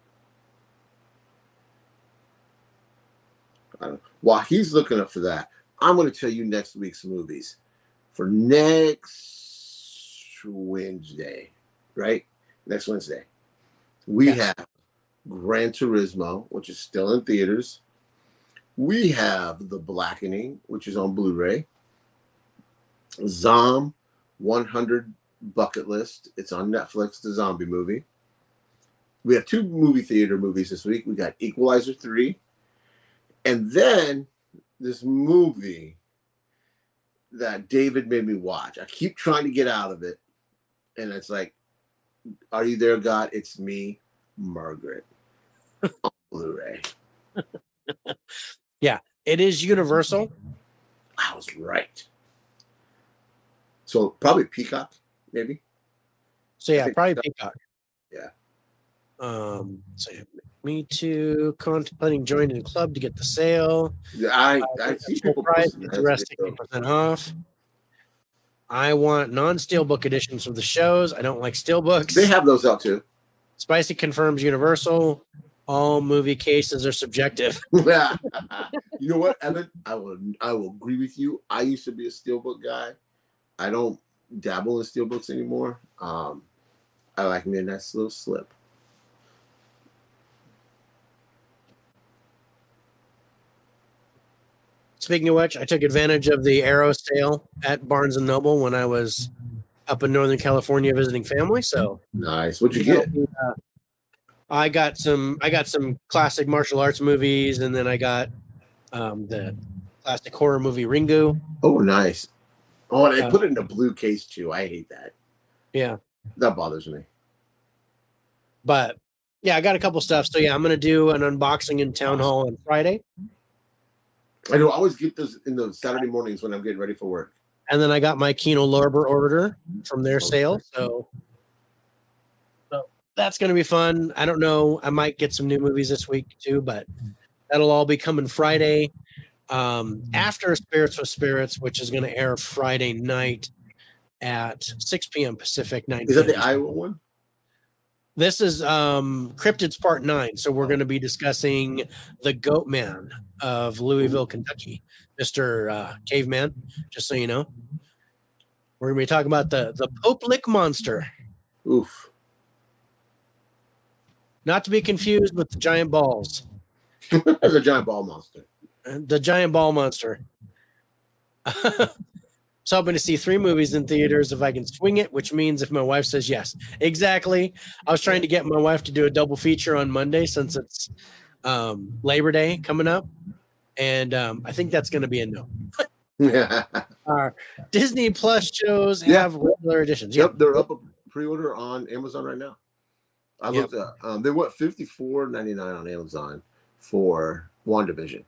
[SPEAKER 2] I don't, while he's looking up for that, I'm going to tell you next week's movies for next Wednesday, right? Next Wednesday, we
[SPEAKER 1] Yes.
[SPEAKER 2] have Gran Turismo, which is still in theaters. We have The Blackening, which is on Blu-ray. Zom 100 Bucket List. It's on Netflix, the zombie movie. We have two movie theater movies this week. We got Equalizer 3. And then this movie that David made me watch. I keep trying to get out of it. And it's like, Are you there, God? It's me, Margaret. Blu-ray.
[SPEAKER 1] Yeah, it is Universal.
[SPEAKER 2] I was right. So probably Peacock, maybe.
[SPEAKER 1] So yeah, probably. Peacock.
[SPEAKER 2] Yeah.
[SPEAKER 1] Um. So yeah, me too. Contemplating joining the club to get the sale.
[SPEAKER 2] I
[SPEAKER 1] Uh,
[SPEAKER 2] I see people
[SPEAKER 1] price. It's rest percent off. I want non-steelbook editions of the shows. I don't like steelbooks.
[SPEAKER 2] They have those out too.
[SPEAKER 1] Spicy confirms Universal. All movie cases are subjective. yeah.
[SPEAKER 2] you know what, Evan? I will I will agree with you. I used to be a steelbook guy. I don't dabble in steelbooks anymore. Um, I like me a nice little slip.
[SPEAKER 1] Speaking of which, I took advantage of the Arrow sale at Barnes and Noble when I was up in Northern California visiting family. So
[SPEAKER 2] Nice. What'd you get?
[SPEAKER 1] Uh, I got some. I got some classic martial arts movies, and then I got um, the classic horror movie Ringu.
[SPEAKER 2] Oh, nice. Oh, and I
[SPEAKER 1] Uh,
[SPEAKER 2] put it in a blue case too. I hate that.
[SPEAKER 1] Yeah,
[SPEAKER 2] That bothers me.
[SPEAKER 1] but yeah, I got a couple stuff. So yeah, I'm gonna do an unboxing in town hall on Friday,
[SPEAKER 2] I do always get those in the Saturday mornings when I'm getting ready for work.
[SPEAKER 1] and then I got my Kino Lorber order from their sale. So, so that's gonna be fun. I don't know. I might get some new movies this week too, but that'll all be coming Friday. Um, after Spirits with Spirits, which is going to air Friday night at 6 p.m. Pacific, 9
[SPEAKER 2] Is that the Iowa one?
[SPEAKER 1] This is um, Cryptids Part 9. So we're going to be discussing the Goat Man of Louisville, Kentucky, Mr. Uh, Caveman, just so you know. We're going to be talking about the, the Pope Lick Monster,
[SPEAKER 2] Oof.
[SPEAKER 1] not to be confused with the giant balls.
[SPEAKER 2] the giant ball monster.
[SPEAKER 1] the giant ball monster. so I'm going to see three movies in theaters if I can swing it, which means if my wife says yes. Exactly. I was trying to get my wife to do a double feature on Monday since it's um, Labor Day coming up, and um, I think that's going to be a no.
[SPEAKER 2] Yeah.
[SPEAKER 1] Our Disney Plus shows
[SPEAKER 2] Yeah.
[SPEAKER 1] have regular editions.
[SPEAKER 2] Yep, they're up a pre-order on Amazon right now. I
[SPEAKER 1] Yep.
[SPEAKER 2] looked at um, they went fifty four ninety nine on Amazon for WandaVision.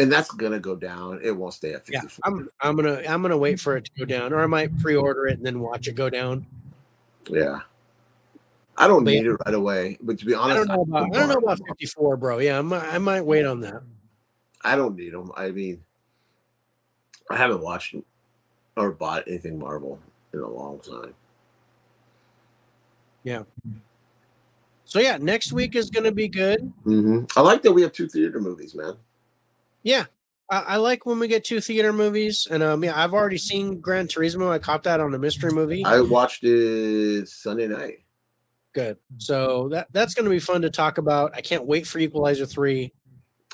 [SPEAKER 2] And that's gonna go down. It won't stay at
[SPEAKER 1] Yeah,
[SPEAKER 2] 54.
[SPEAKER 1] I'm I'm gonna I'm gonna wait for it to go down, or I might pre-order it and then watch it go down.
[SPEAKER 2] yeah. I don't
[SPEAKER 1] But
[SPEAKER 2] need it right away, but to be
[SPEAKER 1] I
[SPEAKER 2] honest,
[SPEAKER 1] don't know about I don't know about 54, bro. Yeah, I might, I might wait on that.
[SPEAKER 2] I don't need them. I mean, I haven't watched or bought anything Marvel in a long time. Yeah.
[SPEAKER 1] So yeah, next week is gonna be good.
[SPEAKER 2] hmm I like that we have two theater movies, man.
[SPEAKER 1] Yeah, I, I like when we get two theater movies, and um, yeah, I've already seen Gran Turismo. I caught that on a mystery movie.
[SPEAKER 2] I watched it Sunday night.
[SPEAKER 1] Good. So that that's gonna be fun to talk about. I can't wait for Equalizer three.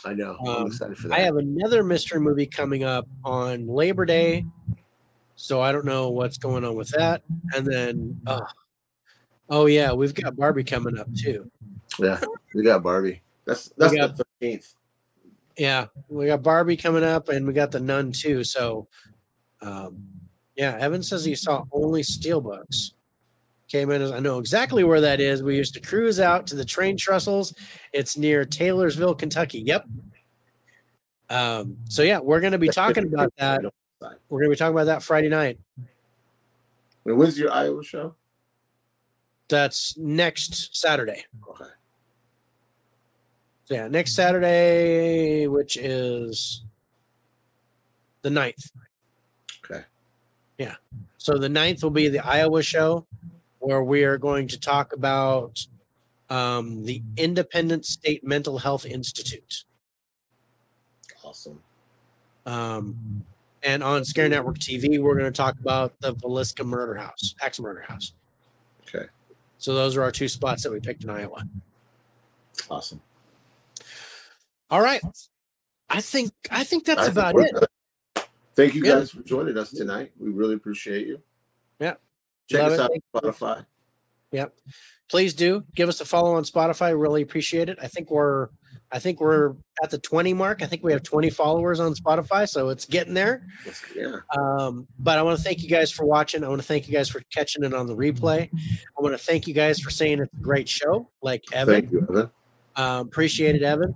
[SPEAKER 2] I know. I'm
[SPEAKER 1] Um,
[SPEAKER 2] excited for that.
[SPEAKER 1] I have another mystery movie coming up on Labor Day, so I don't know what's going on with that. And then, uh, oh yeah, we've got Barbie coming up too.
[SPEAKER 2] yeah. We got Barbie. That's that's
[SPEAKER 1] got-
[SPEAKER 2] the thirteenth.
[SPEAKER 1] Yeah, we got Barbie coming up, and we got the Nun too. So, um, yeah, Evan says he saw only Steelbooks. Came in as I know exactly where that is. We used to cruise out to the train trestles. It's near Taylorsville, Kentucky. Yep. Um, so yeah, we're going to be talking about that. We're going to be talking about that Friday night.
[SPEAKER 2] And when's your Iowa show?
[SPEAKER 1] That's next Saturday.
[SPEAKER 2] Okay.
[SPEAKER 1] So yeah, next Saturday, which is the 9th.
[SPEAKER 2] Okay.
[SPEAKER 1] Yeah. So the 9th will be the Iowa show where we are going to talk about um, the Independent State Mental Health Institute.
[SPEAKER 2] Awesome.
[SPEAKER 1] Um, and on Scare Network TV, we're going to talk about the Villisca Murder House, Axe Murder House.
[SPEAKER 2] Okay.
[SPEAKER 1] So those are our two spots that we picked in Iowa.
[SPEAKER 2] Awesome.
[SPEAKER 1] All right. I think I think that's
[SPEAKER 2] I
[SPEAKER 1] about
[SPEAKER 2] we're
[SPEAKER 1] it.
[SPEAKER 2] good. Thank you
[SPEAKER 1] Yeah.
[SPEAKER 2] guys for joining us tonight. We really appreciate you.
[SPEAKER 1] Yeah.
[SPEAKER 2] Check
[SPEAKER 1] Love
[SPEAKER 2] us out on Spotify.
[SPEAKER 1] Yep. Please do give us a follow on Spotify. Really appreciate it. I think we're I think we're at the 20 mark. I think we have 20 followers on Spotify, so it's getting there.
[SPEAKER 2] Yeah.
[SPEAKER 1] Um, but I want to thank you guys for watching. I want to thank you guys for catching it on the replay. I want to thank you guys for saying it's a great show, like Evan.
[SPEAKER 2] Thank you, Evan.
[SPEAKER 1] Um, appreciate it, Evan.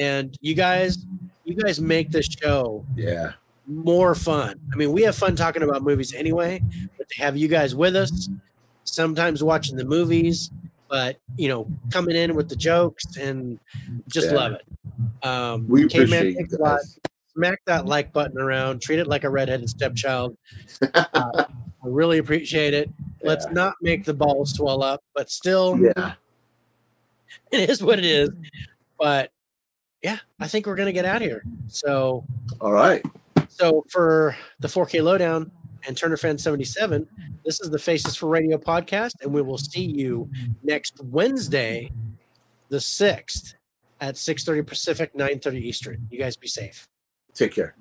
[SPEAKER 1] And you guys, you guys make this show
[SPEAKER 2] Yeah.
[SPEAKER 1] more fun. I mean, we have fun talking about movies anyway, but to have you guys with us, sometimes watching the movies, but you know, coming in with the jokes and just
[SPEAKER 2] Yeah.
[SPEAKER 1] love it. Um,
[SPEAKER 2] We appreciate you
[SPEAKER 1] Takes a Lot,
[SPEAKER 2] guys.
[SPEAKER 1] smack that like button around, treat it like a redheaded stepchild. Uh, I really appreciate it. Let's
[SPEAKER 2] Yeah.
[SPEAKER 1] not make the balls swell up, but still,
[SPEAKER 2] Yeah.
[SPEAKER 1] it is what it is. But yeah, I think we're gonna get out of here. So
[SPEAKER 2] All right.
[SPEAKER 1] So for the 4K Lowedown and Turner Fan 77, this is the Faces for Radio podcast, and we will see you next Wednesday, the 6th at 6:30 Pacific, 9:30 Eastern. You guys be safe.
[SPEAKER 2] Take care.